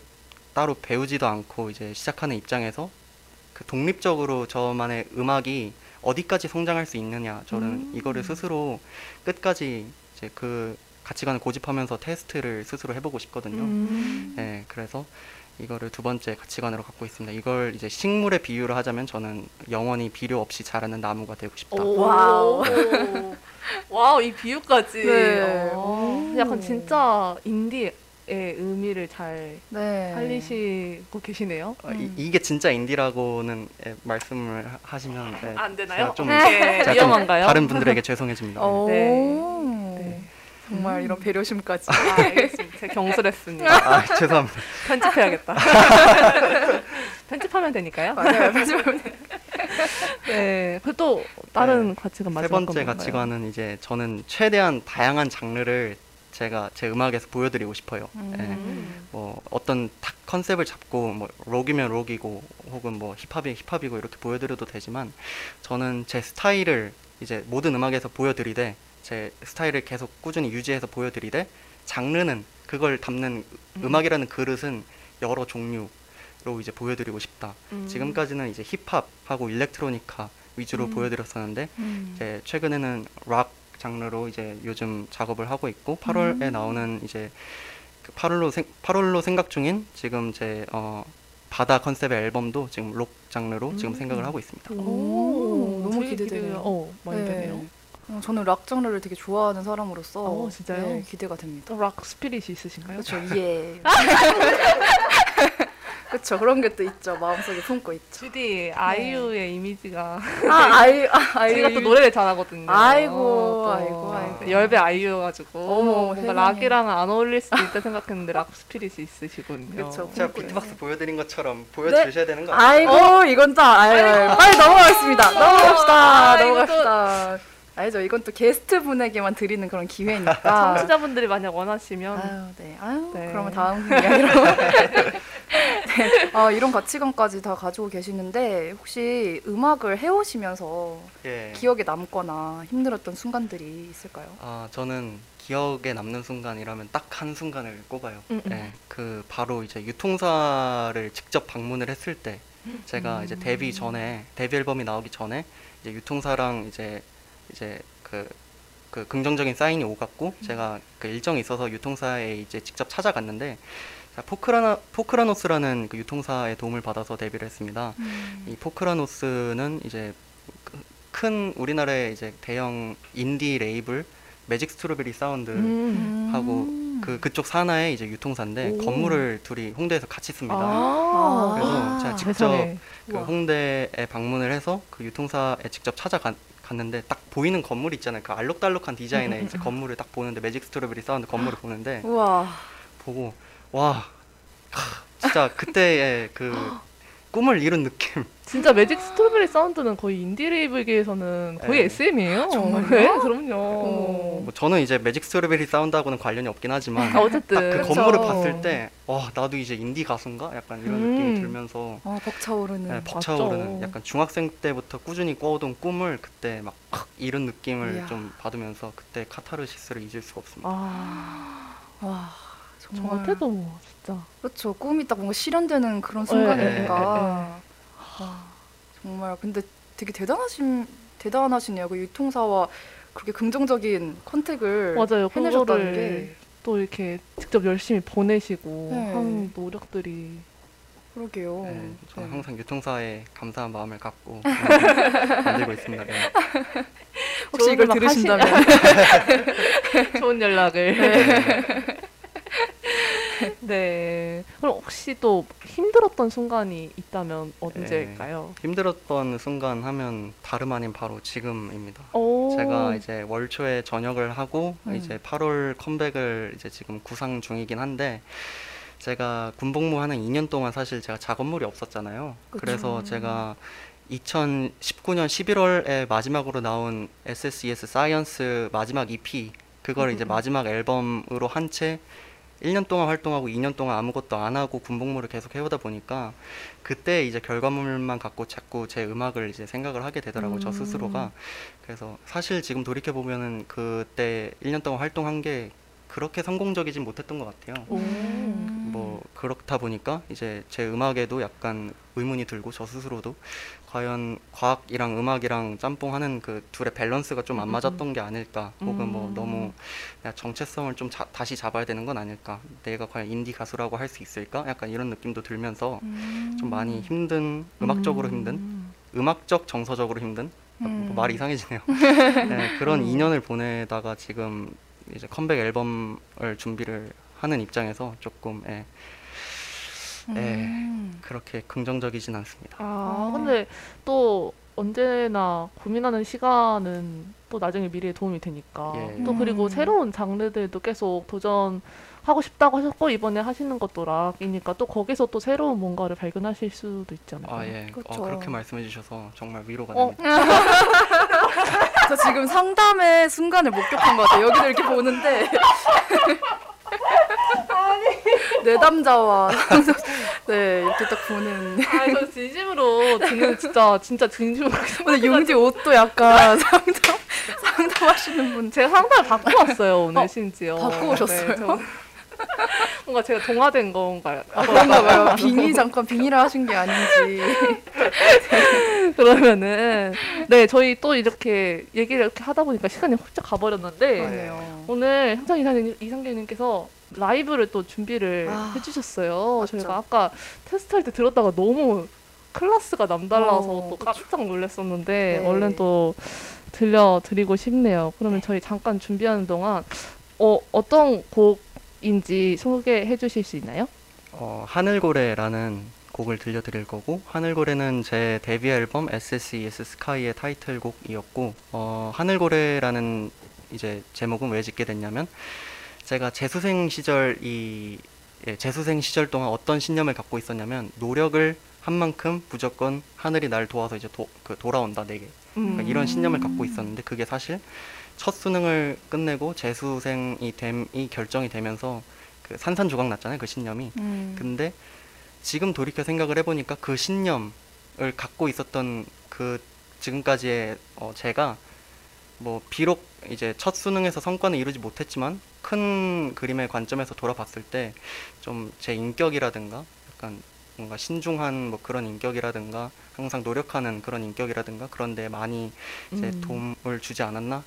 따로 배우지도 않고 이제 시작하는 입장에서 그 독립적으로 저만의 음악이 어디까지 성장할 수 있느냐 저는 음. 이거를 스스로 끝까지 이제 그 가치관을 고집하면서 테스트를 스스로 해보고 싶거든요. 음. 네, 그래서 이거를 두 번째 가치관으로 갖고 있습니다. 이걸 이제 식물의 비유를 하자면 저는 영원히 비료 없이 자라는 나무가 되고 싶다. 오. wow. wow, 이 비유까지. 네. 어, 오. 약간 진짜 인디 의 의미를 잘 네. 살리시고 계시네요. 어, 이, 이게 진짜 인디라고는 예, 말씀을 하- 하시면 네, 안 되나요? 제가 좀- 어떻게 제가 좀 위험한가요? 다른 분들에게 죄송해집니다. 오. 네. 정말 음. 이런 배려심까지. 아, 알겠습니다. 제가 경솔했습니다. 아, 죄송합니다. 편집해야겠다. 편집하면 되니까요. 맞아요. 네. 그 또 다른 가치관 세 마지막 번째 건? 가치관은 이제 저는 최대한 다양한 장르를 제가 제 음악에서 보여드리고 싶어요. 예. 음. 뭐 어떤 탁 컨셉을 잡고 뭐 록이면 록이고 혹은 뭐 힙합이 힙합이고 이렇게 보여드려도 되지만 저는 제 스타일을 이제 모든 음악에서 보여드리되 제 스타일을 계속 꾸준히 유지해서 보여드리되 장르는 그걸 담는 음. 음악이라는 그릇은 여러 종류로 이제 보여드리고 싶다. 음. 지금까지는 이제 힙합하고 일렉트로니카 위주로 음. 보여드렸었는데 음. 이제 최근에는 락 장르로 이제 요즘 작업을 하고 있고 8월에 음. 나오는 이제 그 8월로 생, 8월로 생각 중인 지금 제 어, 바다 컨셉의 앨범도 지금 록 장르로 지금 생각을 하고 있습니다. 오, 너무. 기대가- 어, 많이 네. 되네요. 어, 저는 락 장르를 되게 좋아하는 사람으로서 어, 진짜요? 네, 기대가 됩니다. 또락 스피릿이 있으신가요? 그렇죠. 예. 그렇죠. 그런 게 또 있죠. 마음속에 품고 있죠. 주디 아이유의 이미지가 아, 아이, 아, 아이. 제가 또 노래를 잘하거든요. 아이고, 또 아이고, 아이고. 열배 아이유여가지고 어머, 뭔가. 락이랑은 안 어울릴 수도 있다 생각했는데 락 스피릿이 있으시군요. 그쵸. 제가 비트박스 보여드린 것처럼 보여주셔야 되는 거 아니에요? 아이고, 이건 또, 아유, 빨리 넘어가겠습니다. 넘어갑시다. 아, 이거 넘어갑시다. 알죠. 이건 또 게스트 분에게만 드리는 그런 기회니까. 청취자분들이 만약 원하시면 아유, 네. 아유, 네. 그러면 다음 이야기로. 네. 아, 이런 가치관까지 다 가지고 계시는데 혹시 음악을 해오시면서 예. 기억에 남거나 힘들었던 순간들이 있을까요? 아 저는 기억에 남는 순간이라면 딱 한 순간을 꼽아요. 음, 음. 예, 그 바로 이제 유통사를 직접 방문을 했을 때 제가 이제 데뷔 전에 데뷔 앨범이 나오기 전에 이제 유통사랑 이제 이제 그, 그 긍정적인 사인이 오갔고 제가 그 일정이 있어서 유통사에 이제 직접 찾아갔는데 자, 포크라나 포크라노스라는 그 유통사의 도움을 받아서 데뷔를 했습니다. 이 포크라노스는 이제 그- 큰 우리나라의 이제 대형 인디 레이블 매직 스트로베리 사운드 음. 하고 그 그쪽 산하의 이제 유통사인데 오. 건물을 둘이 홍대에서 같이 씁니다. 아, 그래서 제가 직접. 그. 홍대에 방문을 해서 그 유통사에 직접 찾아 갔는데 딱 보이는 건물 있잖아요. 그 알록달록한 디자인의 이제 건물을 딱 보는데 매직 스트로베리 사운드 건물을 보는데 우와. 보고 와 하, 진짜 그때의 그 꿈을 이룬 느낌. 진짜 매직 스트로베리 사운드는 거의 인디 레이블계에서는 거의 네. SM이에요. 정말요? 네, 그럼요. 어. 뭐 저는 이제 매직 스트로베리 사운드하고는 관련이 없긴 하지만 아, 어쨌든 딱 그. 건물을 봤을 때 와 나도 이제 인디 가수인가 약간 이런 음. 느낌이 들면서 어, 벅차오르는. 네, 벅차오르는 맞죠. 약간 중학생 때부터 꾸준히 꿔오던 꿈을 그때 막 확 이룬 느낌을 이야. 좀 받으면서 그때 카타르시스를 잊을 수가 없습니다. 아, 와, 저 정말. 같아도 뭐 진짜 그렇죠. 꿈이 딱 뭔가 실현되는 네, 그런 네, 순간이니까. 네, 와, 정말 근데 되게 대단하신 대단하시네요. 그 유통사와 그렇게 긍정적인 컨택을 맞아요. 해내셨다는 게 또 이렇게 직접 열심히 보내시고 네. 한 노력들이 그러게요. 네, 저는 네. 항상 유통사에 감사한 마음을 갖고 만들고 있습니다. 네. 혹시 이걸 들으신다면 좋은 연락을. 네. 그럼 혹시 또 힘들었던 순간이 있다면 언제일까요? 힘들었던 순간 하면 다름 아닌 바로 지금입니다. 오. 제가 이제 월 초에 전역을 하고 음. 이제 8월 컴백을 이제 지금 구상 중이긴 한데 제가 군복무하는 2년 동안 사실 제가 작업물이 없었잖아요. 그쵸. 그래서 제가 2019년 11월에 마지막으로 나온 SSES Science 마지막 EP 그걸 이제 음. 마지막 앨범으로 한 채 1년 동안 활동하고 2년 동안 아무것도 안 하고 군복무를 계속 해오다 보니까 그때 이제 결과물만 갖고 자꾸 제 음악을 이제 생각을 하게 되더라고요. 저 음. 스스로가. 그래서 사실 지금 돌이켜 보면은 그때 1년 동안 활동한 게 그렇게 성공적이진 못했던 것 같아요. 오. 뭐 그렇다 보니까 이제 제 음악에도 약간 의문이 들고 저 스스로도 과연 과학이랑 음악이랑 짬뽕하는 그 둘의 밸런스가 좀안 음, 맞았던 게 아닐까 혹은 뭐 음. 너무 내가 정체성을 좀 자- 다시 잡아야 되는 건 아닐까 내가 과연 인디 가수라고 할 수 있을까 약간 이런 느낌도 들면서 좀 많이 힘든 음악적으로 힘든 음. 음악적 정서적으로 힘든 뭐 음. 말이 이상해지네요. 네, 그런 음. 2년을 보내다가 지금 이제 컴백 앨범을 준비를 하는 입장에서 조금 예, 음. 그렇게 긍정적이진 않습니다. 아, 아. 근데 또 언제나 고민하는 시간은 또 나중에 미래에 도움이 되니까. 예. 또 그리고 음. 새로운 장르들도 계속 도전 하고 싶다고 하셨고 이번에 하시는 것도 락이니까 또 거기서 또 새로운 뭔가를 발견하실 수도 있잖아요. 아 예, 그쵸. 어, 그렇게 말씀해 주셔서 정말 위로가 어. 됩니다. 저 지금 상담의 순간을 목격한 것 같아요. 여기를 이렇게 보는데 내담자와 상담- 네 이렇게 딱 보는 아, 저 진심으로 듣는 진짜 진짜 진심으로 오늘 융지 옷도 약간 상담 상담하시는 분 제가 상담을 받고 왔어요 오늘 어, 심지어. 받고 오셨어요? 네, 저- 뭔가 제가 동화된 건가요? 아, 그런가 봐요. 빙의 잠깐 빙의를 하신 게 아닌지. 그러면은 네 저희 또 이렇게 얘기를 이렇게 하다 보니까 시간이 훌쩍 가버렸는데 그러네요. 오늘 현장 이사님, 이상계님께서 라이브를 또 준비를 아, 해주셨어요. 맞죠. 저희가 아까 테스트할 때 들었다가 너무 클래스가 남달라서 어, 또. 깜짝 놀랐었는데 네. 얼른 또 들려드리고 싶네요. 그러면 저희 잠깐 준비하는 동안 어, 어떤 곡 인지 소개해 주실 수 있나요? 어, 하늘고래라는 곡을 들려드릴 거고 하늘고래는 제 데뷔 앨범 SSES 스카이의 타이틀곡이었고 어, 하늘고래라는 이제 제목은 왜 짓게 됐냐면 제가 재수생 시절 이 예, 재수생 시절 동안 어떤 신념을 갖고 있었냐면 노력을 한 만큼 무조건 하늘이 날 도와서 이제 도, 그 돌아온다 내게 그러니까 이런 신념을 갖고 있었는데 그게 사실 첫 수능을 끝내고 재수생이 됨이 결정이 되면서 그 산산조각 났잖아요 그 신념이 음. 근데 지금 돌이켜 생각을 해보니까 그 신념을 갖고 있었던 그 지금까지의 어, 제가 뭐 비록 이제 첫 수능에서 성과는 이루지 못했지만 큰 그림의 관점에서 돌아봤을 때 좀 제 인격이라든가 약간 뭔가 신중한 뭐 그런 인격이라든가 항상 노력하는 그런 인격이라든가 그런 데 많이 이제 음. 도움을 주지 않았나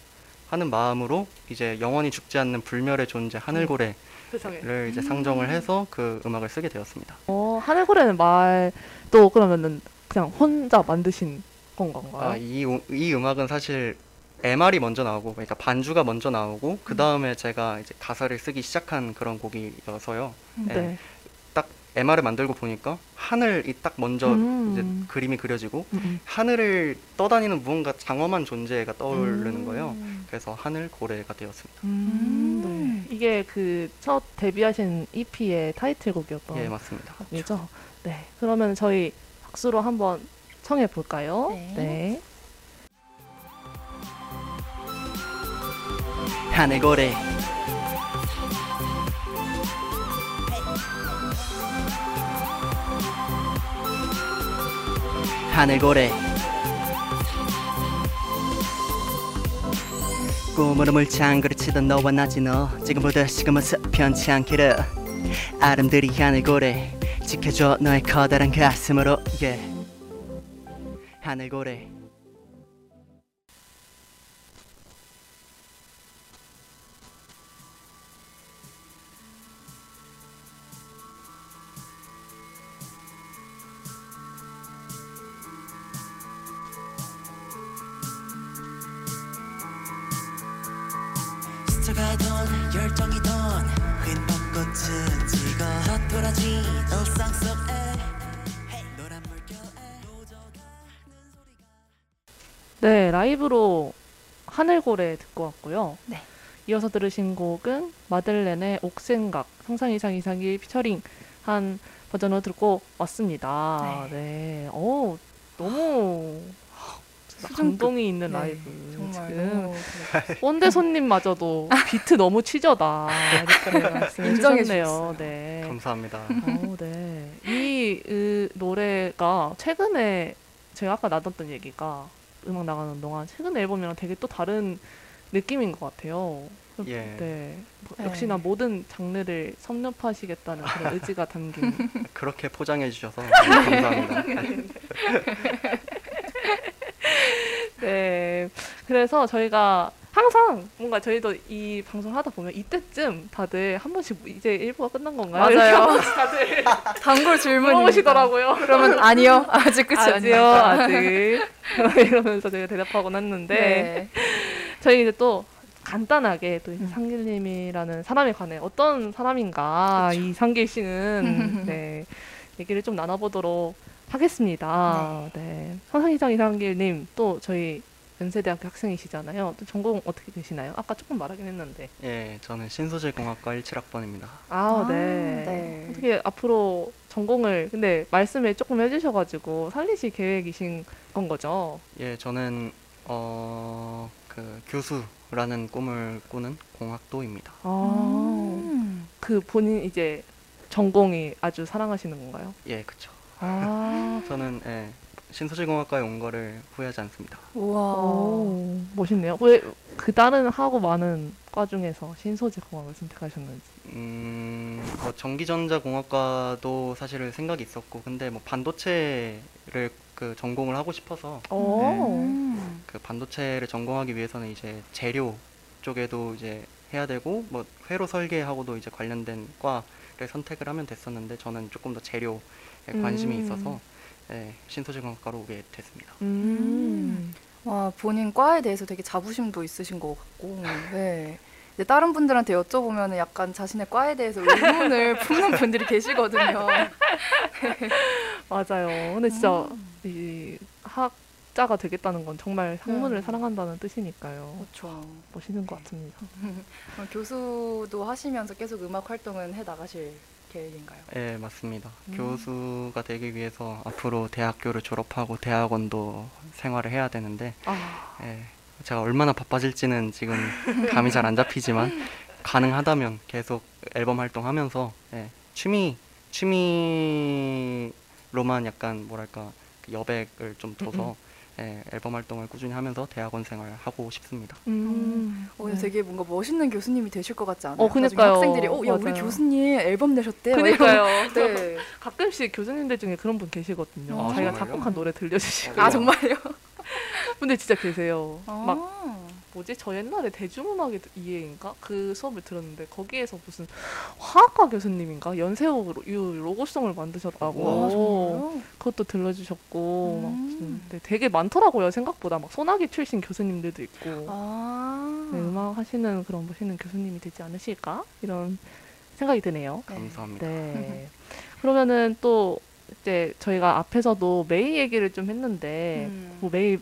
하는 마음으로 이제 영원히 죽지 않는 불멸의 존재 하늘고래를 세상에. 이제 상정을 해서 그 음악을 쓰게 되었습니다. 어, 하늘고래는 말도 그러면은 그냥 혼자 만드신 건 건가요? 아, 이, 우- 이 음악은 사실 MR이 먼저 나오고 그러니까 반주가 먼저 나오고 그 다음에 제가 이제 가사를 쓰기 시작한 그런 곡이어서요. 예, 네. 딱 MR을 만들고 보니까 하늘이 딱 먼저 음. 이제 그림이 그려지고 음, 하늘을 떠다니는 무언가 장엄한 존재가 떠오르는 음. 거예요. 그래서 하늘 고래가 되었습니다. 음, 음. 네. 이게 그 첫 데뷔하신 EP의 타이틀곡이었던 예, 맞습니다. 곡이죠. 네. 그러면 저희 박수로 한번 청해 볼까요? 네. 하늘 고래 하늘고래. 꿈으로 물창그를 치던 너와 나지 너 지금보다 지금 모습 편치 않기를. 아름드리 하늘고래 지켜줘 너의 커다란 가슴으로 yeah. 하늘고래 열정이던 흰 벚꽃은 지고 헛돌아진 일상 속에 노란 물결에 노져가는 소리가 네, 라이브로 하늘고래 듣고 왔고요. 네. 이어서 들으신 곡은 마들렌의 옥생각 상상 이상 이상이 피처링 한 버전으로 듣고 왔습니다. 네. 오, 너무. 감동이 있는 네, 라이브. 정말 지금 꼰대 손님마저도 비트 너무 치저다 이렇게 말씀해 인정해 주셨네요. 주셨어요. 네. 감사합니다. 어, 네. 이 으, 노래가 최근에 제가 아까 나눴던 얘기가 음악 나가는 동안 최근 앨범이랑 되게 또 다른 느낌인 것 같아요. 예. 네. 뭐 네. 역시나 모든 장르를 섭렵하시겠다는 그런 의지가 담긴. 그렇게 포장해 주셔서 감사합니다. 네. 그래서 저희가 항상 뭔가 저희도 이 방송 하다 보면 이때쯤 다들 한 번씩 이제 일부가 끝난 건가요? 맞아요. 다들 단골 질문입니다. 물어보시더라고요. 그러면 아니요. 아직 끝이 아니에요. 아직. 이러면서 제가 대답하곤 했는데, 네. 저희 이제 또 간단하게 또 음. 상길님이라는 사람에 관해 어떤 사람인가, 이 상길 씨는, 네, 얘기를 좀 나눠보도록 하겠습니다. 네. 선상이장 이상길님, 또 저희 연세대학교 학생이시잖아요. 또 전공 어떻게 되시나요? 아까 조금 말하긴 했는데. 예, 저는 신소재공학과 17학번입니다. 아, 아, 네. 네. 어떻게 앞으로 전공을, 근데 말씀을 조금 해주셔가지고 살리실 계획이신 건 거죠? 예, 저는 어, 그 교수라는 꿈을 꾸는 공학도입니다. 아, 음. 그 본인 이제 전공이 아주 사랑하시는 건가요? 예, 그쵸. 아, 저는 예, 신소재공학과에 온 거를 후회하지 않습니다. 우와. 오, 멋있네요. 왜 그 다른 하고 많은 과 중에서 신소재 공학을 선택하셨는지. 음, 뭐 전기전자공학과도 사실은 생각이 있었고, 근데 뭐 반도체를 그 전공을 하고 싶어서 오, 음. 그 반도체를 전공하기 위해서는 이제 재료 쪽에도 이제 해야 되고 뭐 회로 설계하고도 이제 관련된 과를 선택을 하면 됐었는데 저는 조금 더 재료에 관심이 음. 있어서 예, 신소재공학과로 오게 됐습니다. 음. 와, 본인 과에 대해서 되게 자부심도 있으신 것 같고, 네. 이제 다른 분들한테 여쭤보면 약간 자신의 과에 대해서 의문을 품는 분들이 계시거든요. 맞아요. 근데 진짜 음. 이 학자가 되겠다는 건 정말 학문을 음. 사랑한다는 뜻이니까요. 그렇죠. 멋있는 것 같습니다. 그럼 교수도 하시면서 계속 음악 활동은 해 나가실 계획인가요? 예, 맞습니다. 음. 교수가 되기 위해서 앞으로 대학교를 졸업하고 대학원도 생활을 해야 되는데 아, 예, 제가 얼마나 바빠질지는 지금 감이 잘 안 잡히지만 가능하다면 계속 앨범 활동하면서 예, 취미 취미로만 약간 뭐랄까 그 여백을 좀 둬서 예, 앨범 활동을 꾸준히 하면서 대학원 생활 하고 싶습니다. 음. 어, 근데 네. 되게 뭔가 멋있는 교수님이 되실 것 같지 않아요? 어, 그니까요. 학생들이 어, 야, 우리 맞아요. 교수님 앨범 내셨대. 막 그니까요. 네. 가끔씩 교수님들 중에 그런 분 계시거든요. 아, 자기가 정말요? 작곡한 노래 들려주시고. 아, 정말요? 근데 진짜 계세요. 막 아. 뭐지? 저 옛날에 대중음악의 이해인가 그 수업을 들었는데 거기에서 무슨 화학과 교수님인가 로- 이 로고송을 만드셨다고 와? 그것도 들려주셨고 막 음. 네, 되게 많더라고요 생각보다 막 소나기 출신 교수님들도 있고 아. 네, 음악 하시는 그런 멋있는 교수님이 되지 않으실까 이런 생각이 드네요. 네. 감사합니다. 네. 그러면은 또 이제 저희가 앞에서도 메이 얘기를 좀 했는데 음. 뭐 메이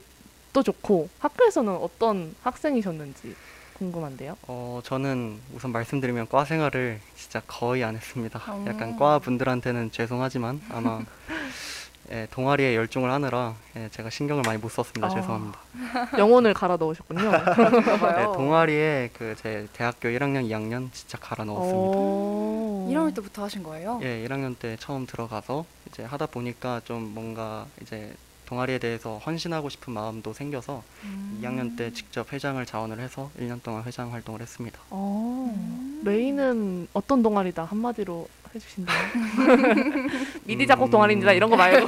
도 좋고 학교에서는 어떤 학생이셨는지 궁금한데요. 어, 저는 우선 말씀드리면 과 생활을 진짜 거의 안 했습니다. 음. 약간 과 분들한테는 죄송하지만 아마 예, 동아리에 열중을 하느라 예, 제가 신경을 많이 못 썼습니다. 아. 죄송합니다. 영혼을 갈아 넣으셨군요. 네, 봐요. 동아리에 그 제 대학교 1학년, 2학년 진짜 갈아 넣었습니다. 어... 1학년 때부터 하신 거예요? 예, 1학년 때 처음 들어가서 이제 하다 보니까 좀 뭔가 이제 동아리에 대해서 헌신하고 싶은 마음도 생겨서 음. 2학년 때 직접 회장을 자원을 해서 1년 동안 회장 활동을 했습니다. 어, 음. 메이는 어떤 동아리다 한마디로 해주신다면 미디 작곡 동아리입니다 이런 거 말고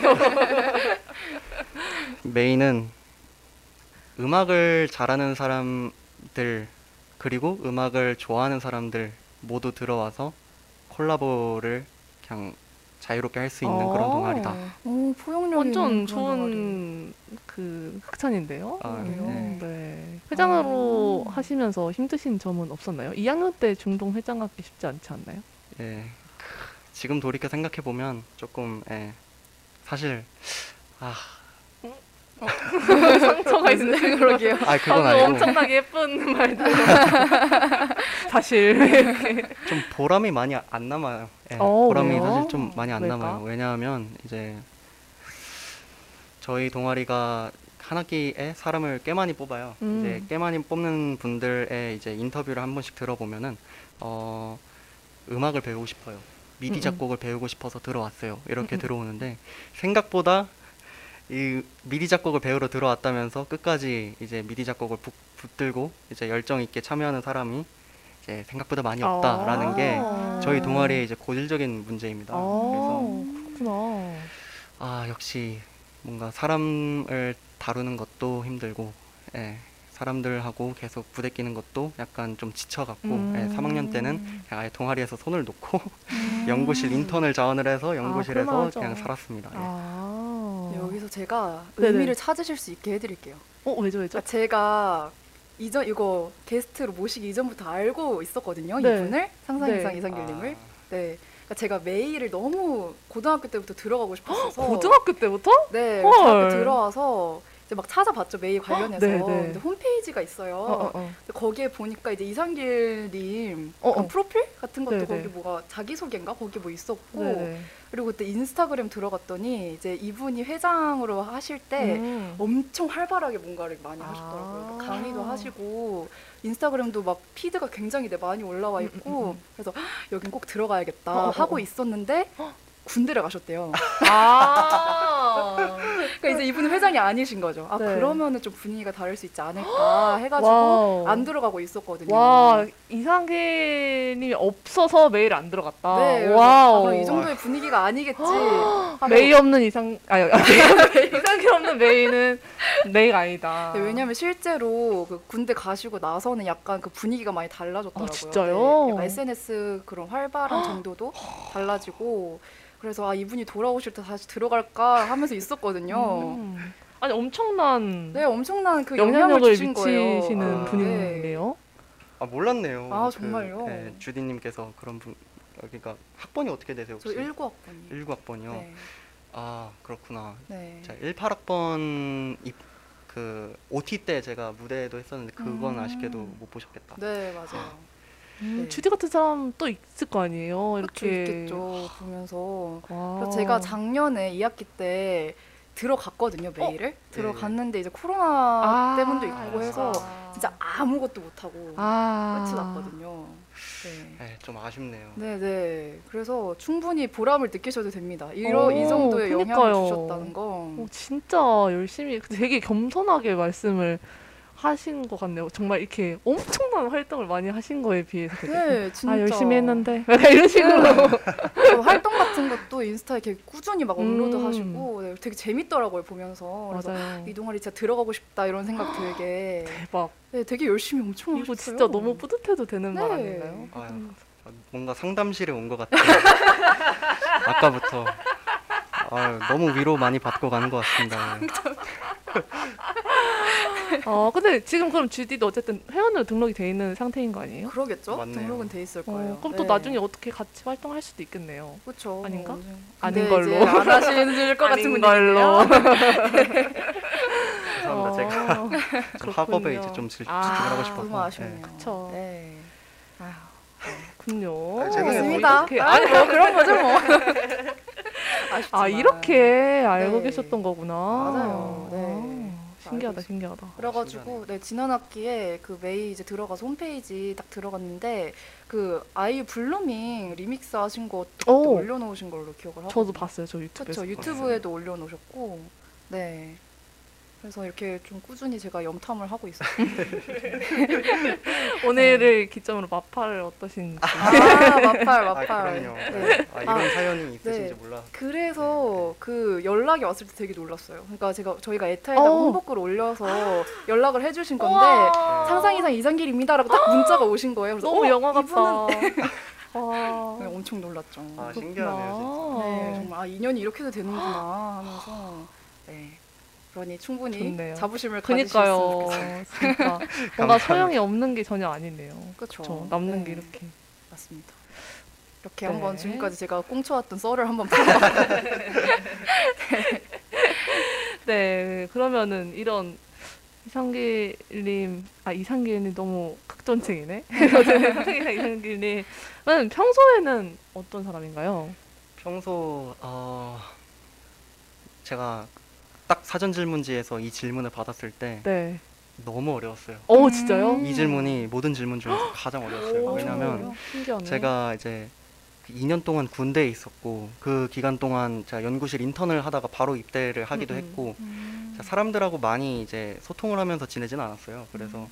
메인은 음악을 잘하는 사람들 그리고 음악을 좋아하는 사람들 모두 들어와서 콜라보를 그냥 자유롭게 할 수 있는 그런 어. 동아리다. 오, 포용력 완전. 좋은 그 극찬인데요. 아, 음, 네. 네. 회장으로 아. 하시면서 힘드신 점은 없었나요? 2학년 때 중동 회장하기 쉽지 않지 않나요? 예. 크, 지금 돌이켜 생각해 보면 조금 예. 사실 아, 상처가 있는데 그러게요. 아 그건 방금 아니고 엄청나게 예쁜 말도 사실 좀 보람이 많이 안 남아요. 예, 어, 보람이 왜요? 사실 좀 많이 안 왜일까? 남아요. 왜냐하면 이제 저희 동아리가 한 학기에 사람을 꽤 많이 뽑아요. 음. 이제 꽤 많이 뽑는 분들의 이제 인터뷰를 한 번씩 들어보면은 어 음악을 배우고 싶어요. 미디 음, 음. 작곡을 배우고 싶어서 들어왔어요. 이렇게 음, 음. 들어오는데 생각보다 이 미디 작곡을 배우러 들어왔다면서 끝까지 이제 미디 작곡을 붙, 붙들고 이제 열정 있게 참여하는 사람이 이제 생각보다 많이 없다라는 게 아. 저희 동아리의 이제 고질적인 문제입니다. 그래서 아, 그렇구나. 아 역시 뭔가 사람을 다루는 것도 힘들고 예, 사람들하고 계속 부대끼는 것도 약간 좀 지쳐갖고 음. 예, 3학년 때는 그냥 아예 동아리에서 손을 놓고 음. 연구실 인턴을 자원을 해서 연구실에서 그럴만하죠. 그냥 살았습니다. 예. 아. 여기서 제가 네네. 의미를 찾으실 수 있게 해드릴게요. 어, 왜죠, 왜죠? 그러니까 제가 이전 이거 게스트로 모시기 이전부터 알고 있었거든요. 네. 이분을 상상 네. 이상 이상길님을. 아, 네. 그러니까 제가 메일을 너무 고등학교 때부터 들어가고 싶었어서 고등학교 때부터? 네 헐. 고등학교 들어와서 이제 막 찾아봤죠 메일 관련해서 네, 네. 홈페이지가 있어요. 어, 어, 어. 거기에 보니까 이제 이상길님 어, 어. 프로필 같은 것도 네, 거기 네. 뭐가 자기 소개인가 거기 뭐 있었고 네네. 그리고 그때 인스타그램 들어갔더니 이제 이분이 회장으로 하실 때 음. 엄청 활발하게 뭔가를 많이 아. 하셨더라고요. 막 강의도 하시고 인스타그램도 막 피드가 굉장히 네, 많이 올라와 음, 있고 음, 음. 그래서 헉, 여긴 꼭 들어가야겠다 어, 어, 하고 어. 있었는데 군대를 가셨대요. 아. 그러니까 이제 이분은 회장이 아니신 거죠. 아 네. 그러면은 좀 분위기가 다를 수 있지 않을까 해가지고 와우. 안 들어가고 있었거든요. 와 이상계님이 없어서 메일 안 들어갔다. 네, 와우. 아, 이 정도의 분위기가 아니겠지. 하고 메이 없는 이상 아니 이상계 없는 메이는 메이가 아니다. 네, 왜냐면 실제로 그 군대 가시고 나서는 약간 그 분위기가 많이 달라졌더라고요. 아, 진짜요? 네, SNS 그런 활발한 정도도 달라지고 그래서 아 이분이 돌아오실 때 다시 들어갈까 하면서 있었거든요. 음. 아니 엄청난 네, 엄청난 그 영향력을. 미치시는 아, 분이네요. 아 몰랐네요. 아, 그, 정말요? 네, 주디님께서 그런 분 여기가 학번이 어떻게 되세요 저 혹시? 19학번이요. 19학번이요. 네. 아 그렇구나. 네. 자 18학번 입, 그 OT 때 제가 무대도 했었는데 그건 음. 아쉽게도 못 보셨겠다. 네, 맞아요. 음, 네. 주디 같은 사람 또 있을 거 아니에요. 이렇게 있겠죠. 보면서 제가 작년에 2학기 때 들어갔거든요 메일을 들어갔는데 이제 코로나 아, 때문도 있고 해서 아. 진짜 아무것도 못 하고 아. 끝이 났거든요. 네. 네, 좀 아쉽네요. 네, 네. 그래서 충분히 보람을 느끼셔도 됩니다. 이러, 오, 이 정도의 영향을 그니까요. 주셨다는 거. 어, 진짜 열심히 되게 겸손하게 말씀을 하신 것 같네요. 정말 이렇게 엄청난 활동을 많이 하신 거에 비해서 되게 네, 진짜. 아 열심히 했는데 이런 식으로 저 활동 같은 것도 인스타에 이렇게 꾸준히 막 업로드 음. 하시고 네, 되게 재밌더라고요 보면서. 그래서 맞아요. 이 동아리 진짜 들어가고 싶다 이런 생각 들게. 대박. 네, 되게 열심히 엄청 이거 하셨어요. 진짜 너무 뿌듯해도 되는 말 네. 아닌가요? 아유, 음. 뭔가 상담실에 온 것 같아요. 아까부터 아유, 너무 위로 많이 받고 가는 것 같습니다. 어 근데 지금 그럼 GD도 어쨌든 회원으로 등록이 돼 있는 상태인 거 아니에요? 그러겠죠? 맞네요. 등록은 돼 있을 거예요. 어, 그럼 네. 또 나중에 어떻게 같이 활동할 수도 있겠네요. 그렇죠. 아닌가? 뭐, 아닌 걸로. 안 하실 것 같은 아닌 분들이요. 죄송합니다. 제가 어, 좀 학업에 그렇군요. 이제 좀 질- 아, 집중을 하고 싶어서. 너무 아쉽네요. 그쵸. 네. 그렇군요. 아, 제가 맞습니다. 이렇게 아니 뭐 그런 거죠 뭐. 아쉽지만. 아 이렇게 알고 네. 계셨던 거구나. 맞아요. 네. 아, 신기하다, 신기하다. 그래가지고 네 지난 학기에 그 메이 이제 들어가서 홈페이지 딱 들어갔는데 그 아이유 Blueming remix 하신 그때 오. 올려놓으신 걸로 기억을 하고 저도 봤어요, 저 유튜브에서. 그렇죠 유튜브에도 올려놓으셨고 네 그래서 이렇게 좀 꾸준히 제가 염탐을 하고 있어요. 오늘을 기점으로 마파를 어떠신지. 아 마팔 아, 마팔. 그럼요. 네. 아, 이런 아, 사연이 있으신지 네. 몰라. 그래서 그 연락이 왔을 때 되게 놀랐어요. 그러니까 제가 저희가 에타에다가 어. 홍보글 올려서 연락을 해주신 건데 우와. 상상 이상 이상길입니다라고 딱 문자가 오신 거예요. 그래서 너무 어, 영화 같다. 이분은 와. 네, 엄청 놀랐죠. 아. 신기하네요, 네, 정말 아 인연이 이렇게도 되는구나 하면서 네. 그러니 충분히 좋네요. 자부심을 그니까요. 진짜 뭔가. 소용이 없는 게 전혀 아니네요. 그렇죠. 저 남는 네, 게 이렇게. 맞습니다. 이렇게 네. 한번 지금까지 제가 꽁쳐왔던 썰을 한번 풀어봤고 네, 그러면은 이런 이상길님, 아 이상길님 너무 극존칭이네. 이상길이랑 이상길님은 평소에는 어떤 사람인가요? 평소 어, 제가 딱 사전 질문지에서 이 질문을 받았을 때 네. 너무 어려웠어요. 어 진짜요? 음. 이 질문이 모든 질문 중에서 가장 어려웠어요. 오, 왜냐하면? 신기하네. 제가 이제 2년 동안 군대에 있었고 그 기간 동안 제가 연구실 인턴을 하다가 바로 입대를 하기도 음, 음. 했고 음. 사람들하고 많이 이제 소통을 하면서 지내진 않았어요. 그래서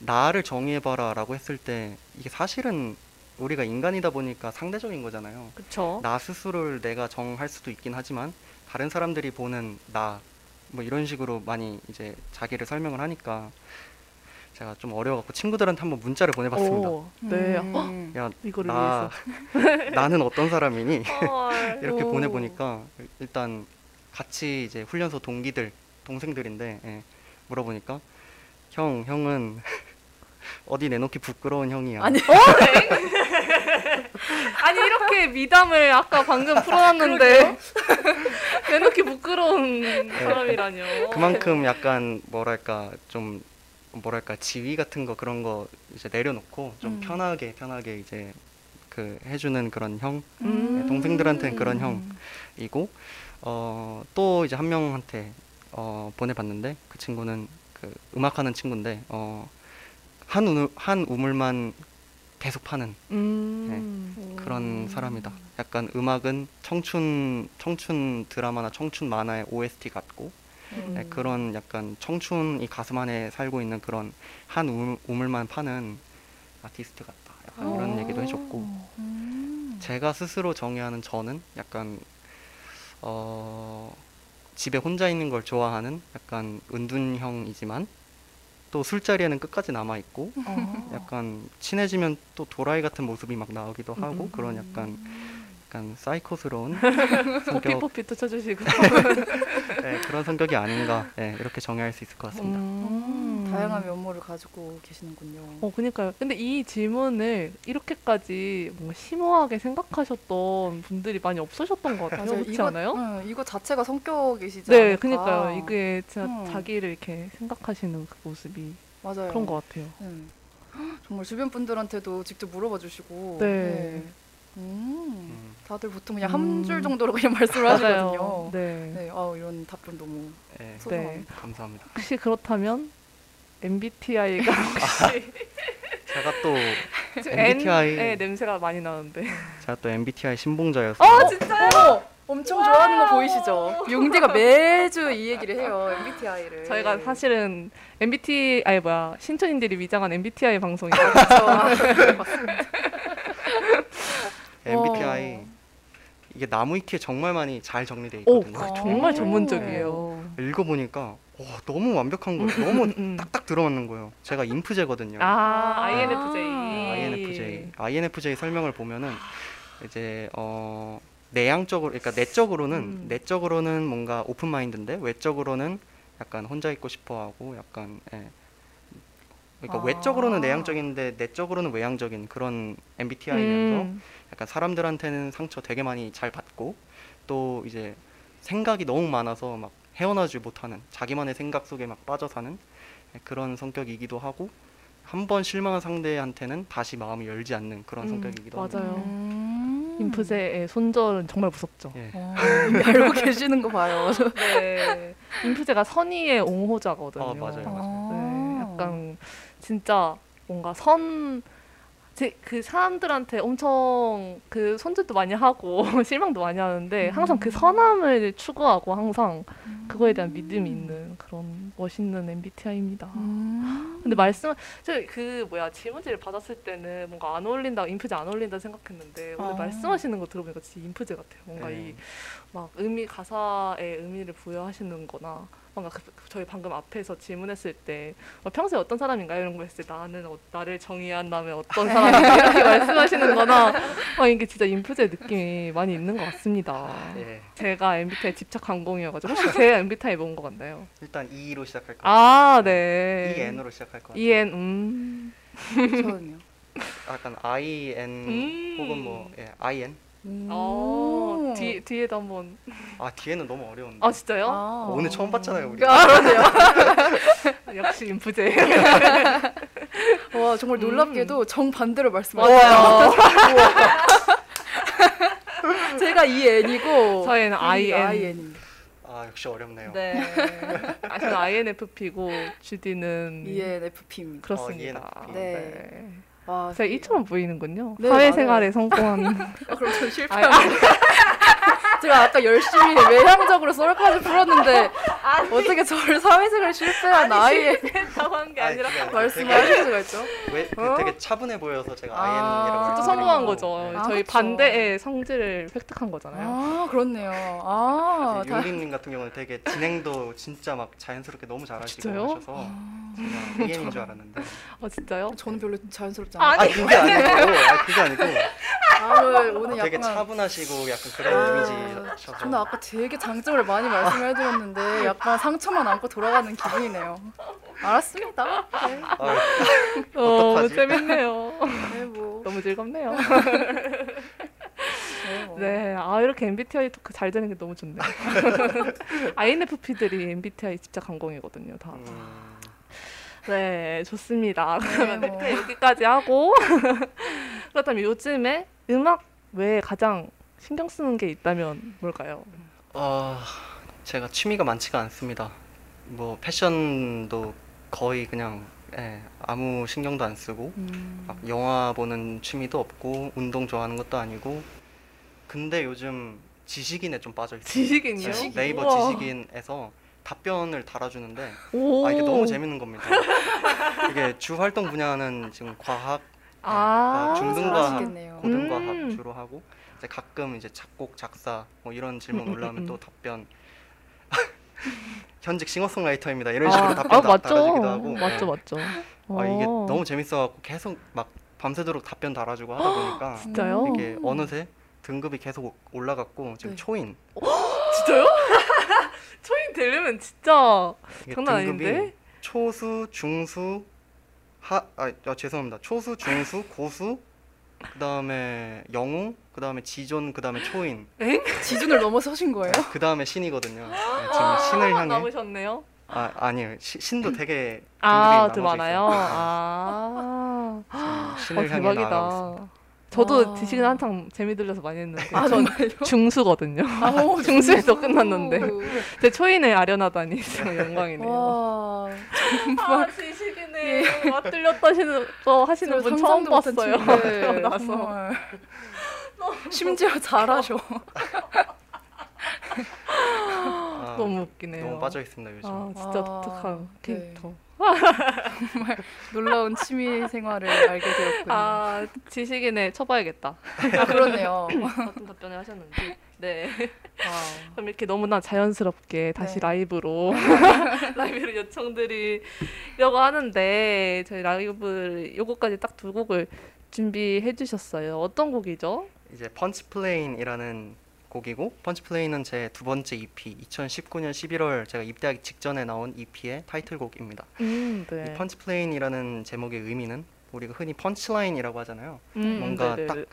나를 정의해봐라라고 했을 때 이게 사실은 우리가 인간이다 보니까 상대적인 거잖아요. 그쵸. 나 스스로를 내가 정할 수도 있긴 하지만 다른 사람들이 보는 나 뭐 이런 식으로 많이 이제 자기를 설명을 하니까 제가 좀 어려워갖고 친구들한테 한번 문자를 보내봤습니다. 오, 네. 음. 헉, 야, 이거를 나 나는 어떤 사람이니? 이렇게 오. 보내보니까 일단 같이 이제 훈련소 동기들 동생들인데 예, 물어보니까 형 형은 어디 내놓기 부끄러운 형이야. 아니 아니 이렇게 미담을 아까 방금 풀어놨는데 내놓기 부끄러운 사람이라뇨. 그만큼 약간 뭐랄까 좀 뭐랄까 지위 같은 거 그런 거 이제 내려놓고 좀 음. 편하게 편하게 이제 그 해주는 그런 형이고 음. 동생들한테는 그런 형. 어, 또 이제 한 명한테 어, 보내봤는데 그 친구는 그 음악하는 친구인데 어, 한 우물 한 우물만 계속 파는 음. 그 그런 사람이다. 약간 음악은 청춘 청춘 드라마나 청춘 만화의 OST 같고 음. 네, 그런 약간 청춘이 가슴 안에 살고 있는 그런 한 우물, 우물만 파는 아티스트 같다. 약간 이런 오. 얘기도 해줬고 음. 제가 스스로 정의하는 저는 약간 어 집에 혼자 있는 걸 좋아하는 약간 은둔형이지만 또 술자리에는 끝까지 남아 있고 어. 약간 친해지면 또 도라이 같은 모습이 막 나오기도 하고 음. 그런 약간 약간 사이코스러운 성격 또 쳐주시고. 네, 그런 성격이 아닌가 네, 이렇게 정의할 수 있을 것 같습니다. 음. 다양한 면모를 가지고 계시는군요. 어, 그니까요. 근데 이 질문을 이렇게까지 뭔가 심오하게 생각하셨던 분들이 많이 없으셨던 것 같아요. 그렇지 이거, 않아요? 응, 이거 자체가 성격이시지 네, 않을까. 그니까요. 이게 진짜 음. 자기를 이렇게 생각하시는 그 모습이 맞아요. 그런 것 같아요. 응. 정말 주변 분들한테도 직접 물어봐 주시고. 네. 음, 음. 다들 보통 그냥 음. 한줄 정도로 그냥 말씀을 맞아요. 하시거든요. 네. 네, 아 이런 답변 너무 네, 소중합니다. 네. 감사합니다. 혹시 그렇다면 MBTI가 혹시 제가 또 MBTI N의 냄새가 많이 나는데. 제가 또 MBTI 신봉자여서 아 진짜요? 어머! 엄청 좋아하는 거 보이시죠? 용디가 매주 이 얘기를 해요. MBTI를. 저희가 사실은 MBTI 아니 뭐야 신촌인들이 위장한 MBTI 방송이죠. MBTI 이게 나무위키에 정말 많이 잘 정리돼 오 있거든요. 그거 정말 오. 전문적이에요. 읽어보니까 와, 너무 완벽한 거예요. 너무 음, 음. 딱딱 들어맞는 거예요. 제가 인프제거든요. 아 아. INFJ. INFJ. INFJ 설명을 보면은 이제 어 내향적으로 그러니까 내적으로는 음. 내적으로는 뭔가 오픈 마인드인데 외적으로는 약간 혼자 있고 싶어 하고 약간 예. 그러니까 아. 외적으로는 내향적인데 내적으로는 외향적인 그런 MBTI면서 음. 약간 사람들한테는 상처 되게 많이 잘 받고 또 이제 생각이 너무 많아서 막 헤어나지 못하는 자기만의 생각 속에 막 빠져 사는 그런 성격이기도 하고 한 번 실망한 상대한테는 다시 마음을 열지 않는 그런 음, 성격이기도 맞아요. 합니다. 음. 인프제의 손절은 정말 무섭죠. 예. 어, 알고 계시는 거 봐요. 네. 인프제가 선의의 옹호자거든요. 어, 맞아요. 네, 약간 진짜 뭔가 선, 제, 그 사람들한테 엄청 그 손질도 많이 하고 실망도 많이 하는데 항상 그 선함을 추구하고 항상 그거에 대한 믿음이 있는 그런 멋있는 MBTI입니다. 음. 근데 말씀, 저그 뭐야 질문지를 받았을 때는 뭔가 안 어울린다, 인프제 안 어울린다 생각했는데 오늘 아. 말씀하시는 거 들어보니까 진짜 인프제 같아요. 뭔가 네. 이막 의미 가사에 의미를 부여하시는거나 뭔가 그, 저희 방금 앞에서 질문했을 때 어, 평소에 어떤 사람인가요 이런 거 했을 때 나는 어, 나를 정의한다면 어떤 사람인가 이렇게 말씀하시는 거나 어, 이게 진짜 인프제 느낌이 많이 있는 것 같습니다. 예. 제가 MBTI 집착 강공이어가지고 혹시 제 MBTI 뭔 것 같나요? 일단 E로 시작할 것아 같아요. 네. EN으로 시작할 것 같아요. EN 음. 저는요. 약간 IN 음. 혹은 뭐 예, IN. 어 뒤, 뒤에도 한번 아 뒤에는 너무 어려운데. 아 진짜요? 아. 오늘 처음 봤잖아요 우리. 아, 그러네요. 역시 인프제. 와 정말 놀랍게도 정 반대로 말씀하세요. 맞아요. 제가 이 N이고 저희는 IN. IN입니다. 아 역시 어렵네요. 네. 아, 저는 INFP고 주디는 ENFP입니다. 그렇습니다. 어, ENFP. 네. 와, 제가 이처럼 보이는군요. 네, 사회생활에 성공한. 아, 그럼 전 아, 실패한 제가 아까 열심히 외향적으로 썰까지 풀었는데 어떻게 저를 사회생활 실패한 아이에 당한 게 아니, 아니라 아니라 말씀을 되게- 하실 수가 있죠? 왜그 어? 되게 차분해 보여서 제가 아, IN이라고 또 아, 성공한 거죠. 아, 저희 그쵸. 반대의 성질을 획득한 거잖아요. 아 그렇네요. 아, 다, 윤리님 같은 경우는 되게 진행도 진짜 막 자연스럽게 너무 잘하시고 진짜요? 하셔서 그냥 EN인 줄 알았는데. 아 진짜요? 저는 별로 자연스럽지 않아요. 아니, 아 그게 아니고, 아 그게 아니고. 아, 오늘 되게 약간 차분하시고 약간 그런 아, 이미지 셔서. 저는 아까 되게 장점을 많이 말씀해 드렸는데 약간 상처만 안고 돌아가는 기분이네요. 알았습니다. 네, 아, 어, 어떡하지? 재밌네요. 네, 뭐. 너무 즐겁네요. 네, 뭐. 네, 아 이렇게 MBTI 토크 잘 되는 게 너무 좋네요. INFP들이 MBTI 집착 강공이거든요, 다. 음, 네, 좋습니다. 그러면 뭐. 네, 여기까지 하고 그렇다면 요즘에 음악 외에 가장 신경 쓰는 게 있다면 뭘까요? 어, 제가 취미가 많지가 않습니다. 뭐 패션도 거의 그냥 예, 아무 신경도 안 쓰고 음. 막 영화 보는 취미도 없고 운동 좋아하는 것도 아니고 근데 요즘 지식인에 좀 빠져 있어요. 지식인이요? 네, 네이버 우와. 지식인에서 답변을 달아주는데 오. 아 이게 너무 재밌는 겁니다. 이게 주 활동 분야는 지금 과학, 아. 중등과학, 잘하시겠네요. 고등과학 음. 주로 하고 이제 가끔 이제 작곡, 작사 뭐 이런 질문 올라오면 음, 또 음. 답변 현직 싱어송라이터입니다 이런 식으로 아, 답변 아, 다, 맞죠. 달아주기도 하고 맞죠, 네. 맞죠. 아, 이게 어. 너무 재밌어갖고 계속 막 밤새도록 답변 달아주고 하다 보니까 진짜요? 이게 어느새 등급이 계속 올라갔고 지금 네. 초인 진짜요? 초인 되려면 진짜 장난 아닌데? 초수, 중수, 하, 아, 아, 죄송합니다. 초수, 중수, 고수, 그 다음에 영웅, 그 다음에 지존, 그 다음에 초인, 지준을 넘어서신 거예요? 그 다음에 신이거든요. 네, 지금 신을 향해. 남으셨네요. 아 아니에요. 시, 신도 되게 등급이 아, 더 나눠져 많아요. 있어요. 아, 지금 신을 어, 향해 나아가고 있습니다. 저도 와. 지식은 한창 재미 들려서 많이 했는데 아 전? 중수거든요. 아, 중수에서 끝났는데 오. 제 초인에 아련하다니 정말 영광이네요. 와 아, 지식이네. 맞들렸다 하시는 거 하시는 분 처음 봤어요. 친구인데, 나서 정말. 심지어 잘하셔. 아, 너무 웃기네요. 너무 빠져 있습니다 요즘. 아, 진짜 아, 독특한 네. 캐릭터. 놀라운 취미 생활을 알게 되었군요. 아, 아, 지식인에 쳐봐야겠다. 그렇네요. 어떤 답변을 하셨는지. 네. 와. 그럼 이렇게 너무나 자연스럽게 다시 네. 라이브로 라이브로 요청드리려고 하는데 저희 라이브 요거까지 딱 두 곡을 준비해 주셨어요. 어떤 곡이죠? 이제 punch plane이라는 곡이고 punch plane은 제 두 번째 EP 2019년 11월 제가 입대하기 직전에 나온 EP의 타이틀곡입니다. 음, 네. 이 punch plane이라는 제목의 의미는 우리가 흔히 punchline이라고 하잖아요. 음, 뭔가 네네네.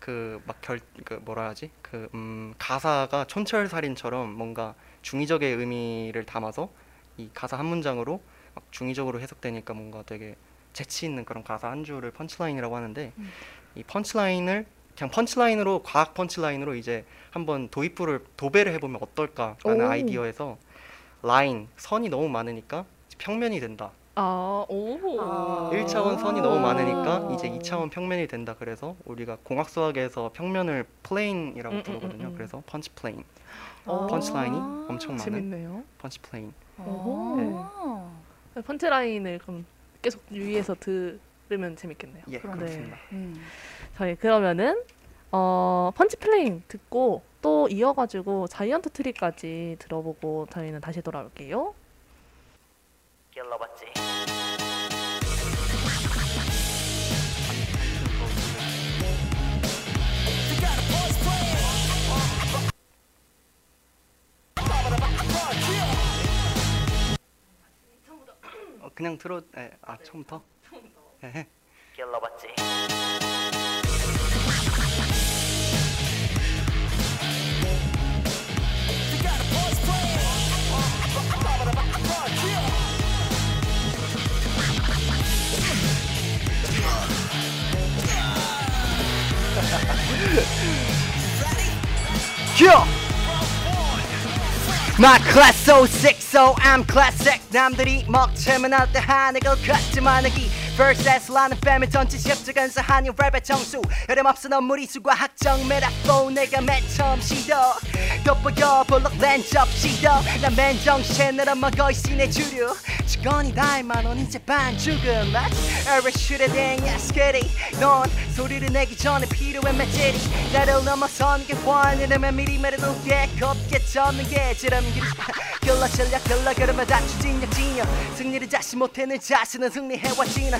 딱 그 막 결 그 뭐라 하지? 그 음, 가사가 촌철살인처럼 뭔가 중의적의 의미를 담아서 이 가사 한 문장으로 막 중의적으로 해석되니까 뭔가 되게 재치 있는 그런 가사 한 줄을 punchline이라고 하는데 음. 이 punchline을 그냥 punchline으로 과학 punchline으로 이제 한번 도입부를 도배를 해보면 어떨까라는 오. 아이디어에서 라인 선이 너무 많으니까 평면이 된다. 아, 오. 아. 1차원 선이 너무 많으니까 아. 이제 2차원 평면이 된다. 그래서 우리가 공학 수학에서 평면을 plane이라고 음, 음, 부르거든요. 음, 음. 그래서 punch plane, 어. punch line이 엄청 많은 재밌네요. punch plane. 아. punch line을 그럼 계속 유의해서 들으면 재밌겠네요. 예. 그렇습니다. 음. 저희 그러면은 어, punch plane 듣고 또 이어가지고 Giant Tree까지 들어보고 저희는 다시 돌아올게요. 길러봤지 어, 그냥 들어. 예, 아 처음부터. 예. 길러봤지 Yo! My class so sick so I'm classic 남들이 먹칠만 할때 하는 것 같지만 여기 versus라는 팸을 전체 시합적 간사하니 랩의 정수. 여름 없어 넌 무리수과 학정 메라포 내가 맨 처음 시도. 돋보여 볼록 랜접 시도. 난 맨 정신으로 먹어 있으네 주류. 직원이 다할만 원 이제 반 죽은 맛 에르슈레 댕야 스케리. 넌 소리를 내기 전에 필요해 매질이. 나를 넘어선 게 원이라면 미리 말해도 깨겁게 접는 게 지름 길 길러 실력 길러 그러면 다 추진력 진영 승리를 자신 못해 는 자신은 승리해왔지 난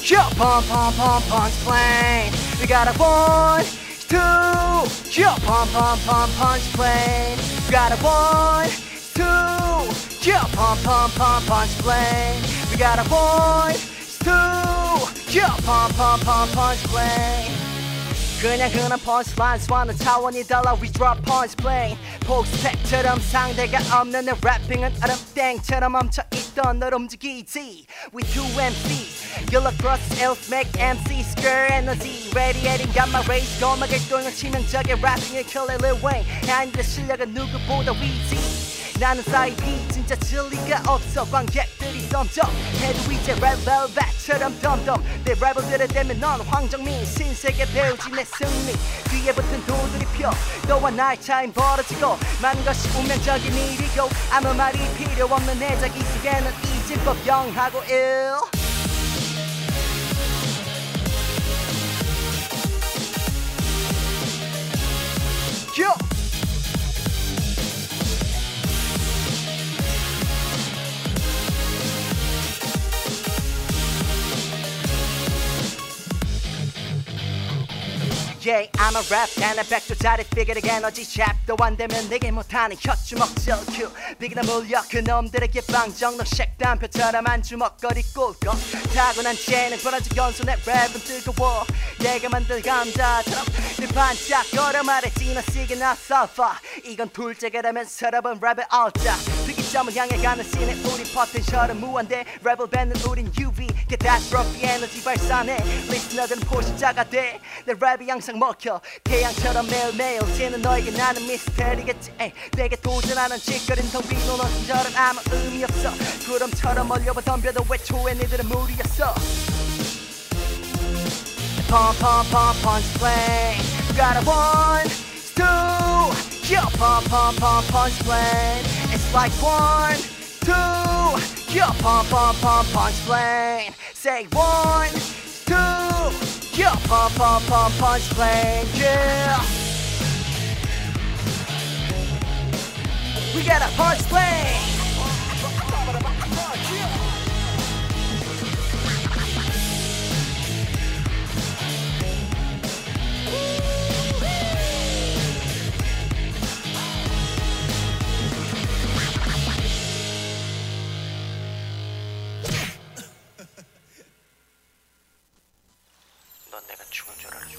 yeah, pom pom pom punch plane. We got a one, two, yeah, pom pom pom punch plane. We got a one, two, yeah, pom pom pom punch plane. We got a one, two, 펀펀펀 펀치플레인 그냥 흔한 펀치라인 수와는 차원이 달라 We drop punch plane 폭스택처럼 상대가 없는 내 래핑은 얼음땡처럼 멈춰있던 널 움직이지. We two MCs You'll across else make MC scare energy. Radiating got my race 고막을 뚫는 치명적인 래핑을 킬러 Lil Wayne 아닌데 실력은 누구보다 위지. 나는 사이비 진짜 진리가 없어 관객 들이 점점 해도 이제 랩 벨벳처럼 덤덤. 내 랩을 대면 넌 황정민 신세계 배우지 내 승리. 뒤에 붙은 도들이 펴 너와 나의 차인 벌어지고 많은 것이 운명적인 일이고 아무 말이 필요 없는 내 자기 속에는 이진법 0하고 1 Yo! Yeah, I'm a rap and a 백조짜리 figure의 에너지 샵도 안 되면 내게 못하는 혀주먹 질큐 비기나 물려 그놈들에게 빵정 너 색단 표처럼 한 주먹거리 꿀꺽 타고난 재능 벌어진 연손에 랩은 뜨거워. 내가 만든 감자처럼 늘 반짝거려 말했지 너 시기나 서퍼. 이건 둘째가라면 서럽은 랩의 얼자 특이점을 향해 가는 씬에 우리 포텐셜은 무한대. 랩을 뱉는 우린 UV catastrophe 에너지 발산해. 리스너들은 포식자가 돼내 랩이 항상 먹혀 태양처럼 매일매일 지는 너에게 나는 미스테리겠지 에이, 내게 도전하는 짓거린 텅빈 논어처럼 아무 의미 없어 구름처럼 멀려봐 덤벼도 외초에 니들은 무리였어 Pump, pump, pump, punch plane. Got a one, two, yeah. Pump, pump, pump, punch plane. It's like one, two, yeah. Pump, pump, pump, punch plane. Say one, two, yeah. Pump, pump, pump, punch plane, yeah. We got a punch plane. 내가 죽은 줄 알았지.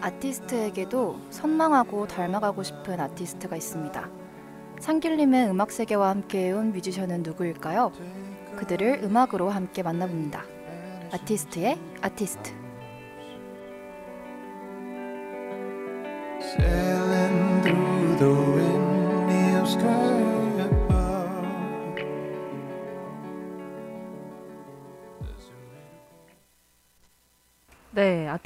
아티스트에게도 선망하고 닮아가고 싶은 아티스트가 있습니다. 상길님의 음악 세계와 함께해온 뮤지션은 누구일까요? 그들을 음악으로 함께 만나봅니다. 아티스트의 아티스트.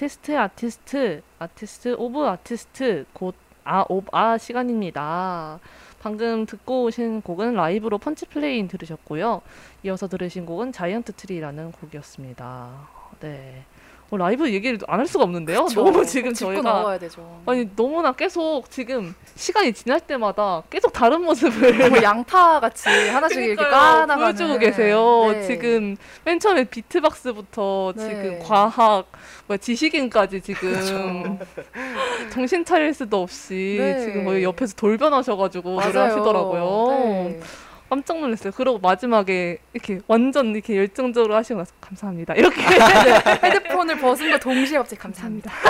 아티스트의 아티스트, artist of artist 곧 아, 오, 아 시간입니다. 방금 듣고 오신 곡은 라이브로 펀치 플레인 들으셨고요. 이어서 들으신 곡은 Giant Tree라는 곡이었습니다. 네. 어, 라이브 얘기를 안 할 수가 없는데요. 너무 지금 저희가. 아니 너무나 계속 지금 시간이 지날 때마다 계속 다른 모습을 정말 양파 같이 하나씩 이렇게. 까나가는 보여주고 계세요. 네. 지금 맨 처음에 비트박스부터 네. 지금 과학, 뭐 지식인까지 지금 정신 차릴 수도 없이 네. 지금 거의 옆에서 돌변하셔가지고. 노래하시더라고요. 네. 깜짝 놀랐어요. 그러고 마지막에 이렇게 완전 이렇게 열정적으로 하시고 나서 감사합니다. 이렇게 헤드폰을 벗은 거 동시에 갑자기 감사합니다.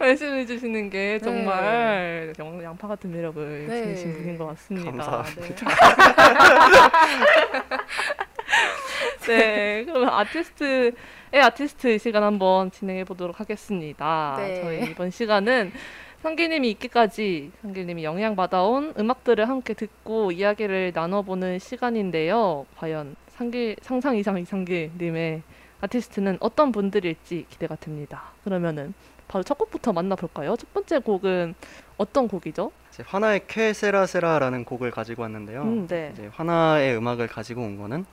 말씀해 주시는 게 정말 영- 양파 같은 매력을 네. 지니신 분인 것 같습니다. 감사합니다. 네. 네, 그러면 아티스트의 아티스트 이 시간 한번 진행해 보도록 하겠습니다. 네. 저희 이번 시간은 상길님이 있기까지 상길님이 영향받아온 음악들을 함께 듣고 이야기를 나눠보는 시간인데요. 과연 상길 상상 이상 이상길님의 아티스트는 어떤 분들일지 기대가 됩니다. 그러면은 바로 첫 곡부터 만나볼까요? 첫 번째 곡은 어떤 곡이죠? 화나의 쾌세라세라라는 곡을 가지고 왔는데요. 음, 네. 이제 화나의 음악을 가지고 온 거는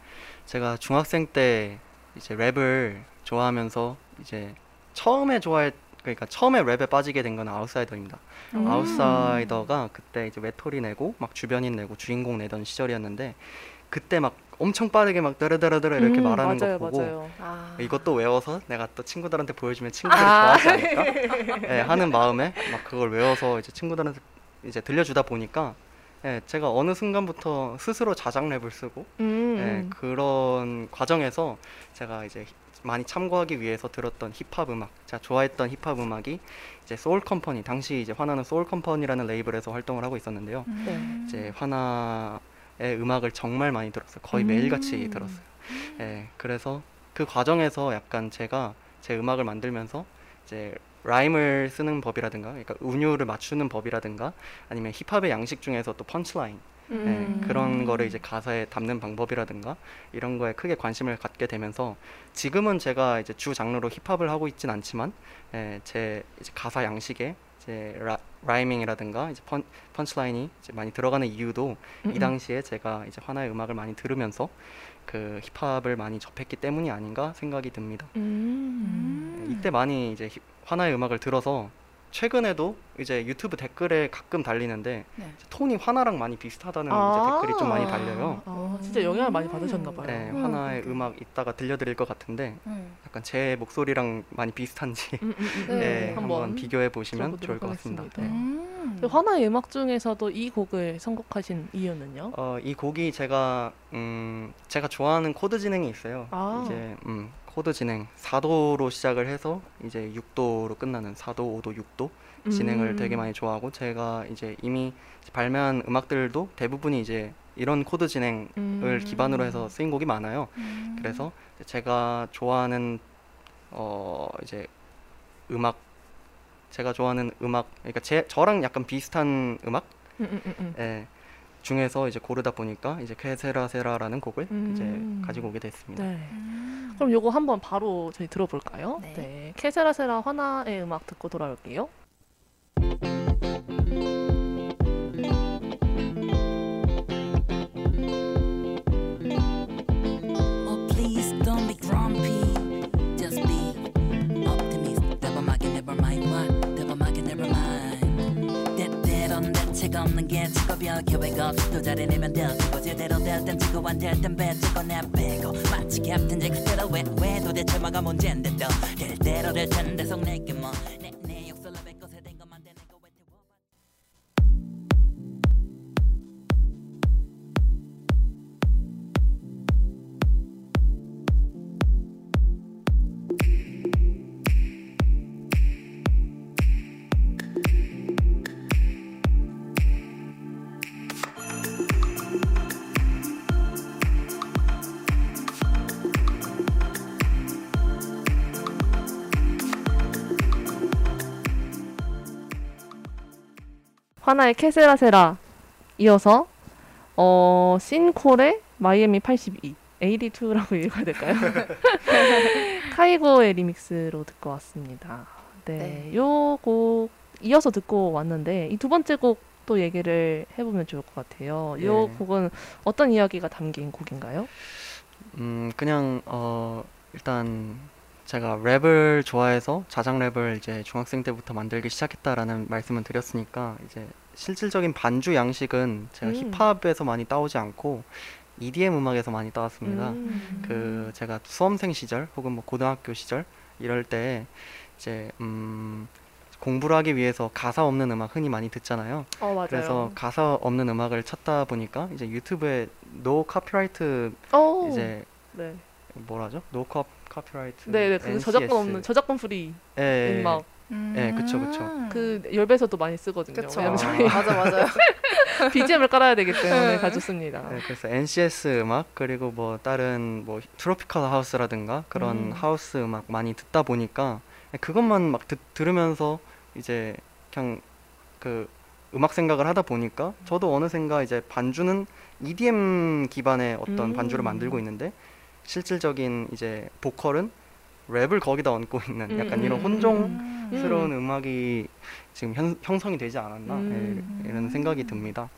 제가 중학생 때 이제 랩을 좋아하면서 이제 처음에 좋아했 그러니까 처음에 랩에 빠지게 된 건 아웃사이더입니다. 음. 아웃사이더가 그때 이제 외톨이 내고 막 주변인 내고 주인공 내던 시절이었는데 그때 막 엄청 빠르게 막 따르따르따르 이렇게 음, 말하는 맞아요, 거 보고. 아. 이것도 외워서 내가 또 친구들한테 보여주면 친구들이 아. 좋아하지 않을까 예, 하는 마음에 막 그걸 외워서 이제 친구들한테 이제 들려주다 보니까 예, 제가 어느 순간부터 스스로 자작 랩을 쓰고 음, 예, 음. 그런 과정에서 제가 이제 히- 많이 참고하기 위해서 들었던 힙합 음악, 제가 좋아했던 힙합 음악이 이제 소울 컴퍼니, 당시 이제 화나는 소울 컴퍼니라는 레이블에서 활동을 하고 있었는데요. 네. 이제 화나의 음악을 정말 많이 들었어요. 거의 음. 매일같이 들었어요. 예, 그래서 그 과정에서 약간 제가 제 음악을 만들면서 이제 라임을 쓰는 법이라든가, 그러니까 운율을 맞추는 법이라든가, 아니면 힙합의 양식 중에서 또 펀치라인 음. 네, 그런 거를 이제 가사에 담는 방법이라든가 이런 거에 크게 관심을 갖게 되면서 지금은 제가 이제 주 장르로 힙합을 하고 있진 않지만 예, 제 이제 가사 양식에 이제 라, 라이밍이라든가 이제 펀, 펀치라인이 이제 많이 들어가는 이유도 음, 이 당시에 제가 이제 화나의 음악을 많이 들으면서 그 힙합을 많이 접했기 때문이 아닌가 생각이 듭니다. 음. 예, 이때 많이 이제 힙- 화나의 음악을 들어서 최근에도 이제 유튜브 댓글에 가끔 달리는데 네. 톤이 화나랑 많이 비슷하다는 아. 이제 댓글이 좀 많이 달려요. 아, 진짜 영향을 많이 받으셨나 봐요. 네, 음, 화나의 그러게요. 음악 이따가 들려드릴 것 같은데 음. 약간 제 목소리랑 많이 비슷한지 음, 음, 음, 네, 네, 한번 한번 비교해 보시면 좋을 것 같습니다. 네. 음. 그 화나의 음악 중에서도 이 곡을 선곡하신 이유는요? 어, 이 곡이 제가 음, 제가 좋아하는 코드 진행이 있어요. 아. 이제 음, 코드 진행 4도로 시작을 해서 이제 6도로 끝나는 4도, 5도, 6도 진행을 음. 되게 많이 좋아하고 제가 이제 이미 발매한 음악들도 대부분이 이제 이런 코드 진행을 음. 기반으로 해서 쓰인 곡이 많아요. 음. 그래서 제가 좋아하는 어 이제 음악 제가 좋아하는 음악 그러니까 제 저랑 약간 비슷한 음악 음, 음, 음, 음. 예, 중에서 이제 고르다 보니까 이제 쾌세라세라라는 곡을 음. 이제 가지고 오게 됐습니다. 네. 음. 그럼 요거 한번 바로 저희 들어볼까요? 네. 네. 케세라세라 화나의 음악 듣고 돌아올게요. 때때론 대책 없는 게 직업이야. 계획 없이 또 잘해내면 되고 제대로 될땐 지고 안될땐 배치고 내 빼고. 마치 캡틴지 그대로 왜왜 도대체 뭐가 문제인데 또 될 대로 될 텐데 속 내게 뭐내 화나의 케세라세라 이어서 어 신콜의 마이애미 82 82라고 읽어야 될까요? 카이고의 리믹스로 듣고 왔습니다. 네, 네. 요곡 이어서 듣고 왔는데 이 두 번째 곡도 얘기를 해보면 좋을 것 같아요. 요 네. 곡은 어떤 이야기가 담긴 곡인가요? 음 그냥 어 일단 제가 랩을 좋아해서 자작 랩을 이제 중학생 때부터 만들기 시작했다라는 말씀을 드렸으니까 이제 실질적인 반주 양식은 제가 음. 힙합에서 많이 따오지 않고 EDM 음악에서 많이 따왔습니다. 음. 그 제가 수험생 시절 혹은 뭐 고등학교 시절 이럴 때 이제 음 공부를 하기 위해서 가사 없는 음악 흔히 많이 듣잖아요. 어. 그래서 가사 없는 음악을 찾다 보니까 이제 유튜브에 no copyright 어, 이제 네, 뭐라죠? no co- copyright 네, 네, 그. 저작권 없는 저작권 free 예, 예, 음악 예, 그쵸, 그쵸. 그 열배에서도 많이 쓰거든요. 그쵸. 왜냐면 저희 맞아 맞아요. BGM을 깔아야 되기 때문에 가졌습니다. 네, 그래서 NCS 음악 그리고 뭐 다른 뭐 트로피컬 하우스라든가 그런 음. 하우스 음악 많이 듣다 보니까 그것만 막 듣, 들으면서 이제 그냥 그 음악 생각을 하다 보니까 저도 어느샌가 이제 반주는 EDM 기반의 어떤 음. 반주를 만들고 있는데 실질적인 이제 보컬은 랩을 거기다 얹고 있는 약간 음, 이런 음, 혼종스러운 음. 악이 지금 현, 형성이 되지 않았나 음. 예, 이런 생각이 듭니다.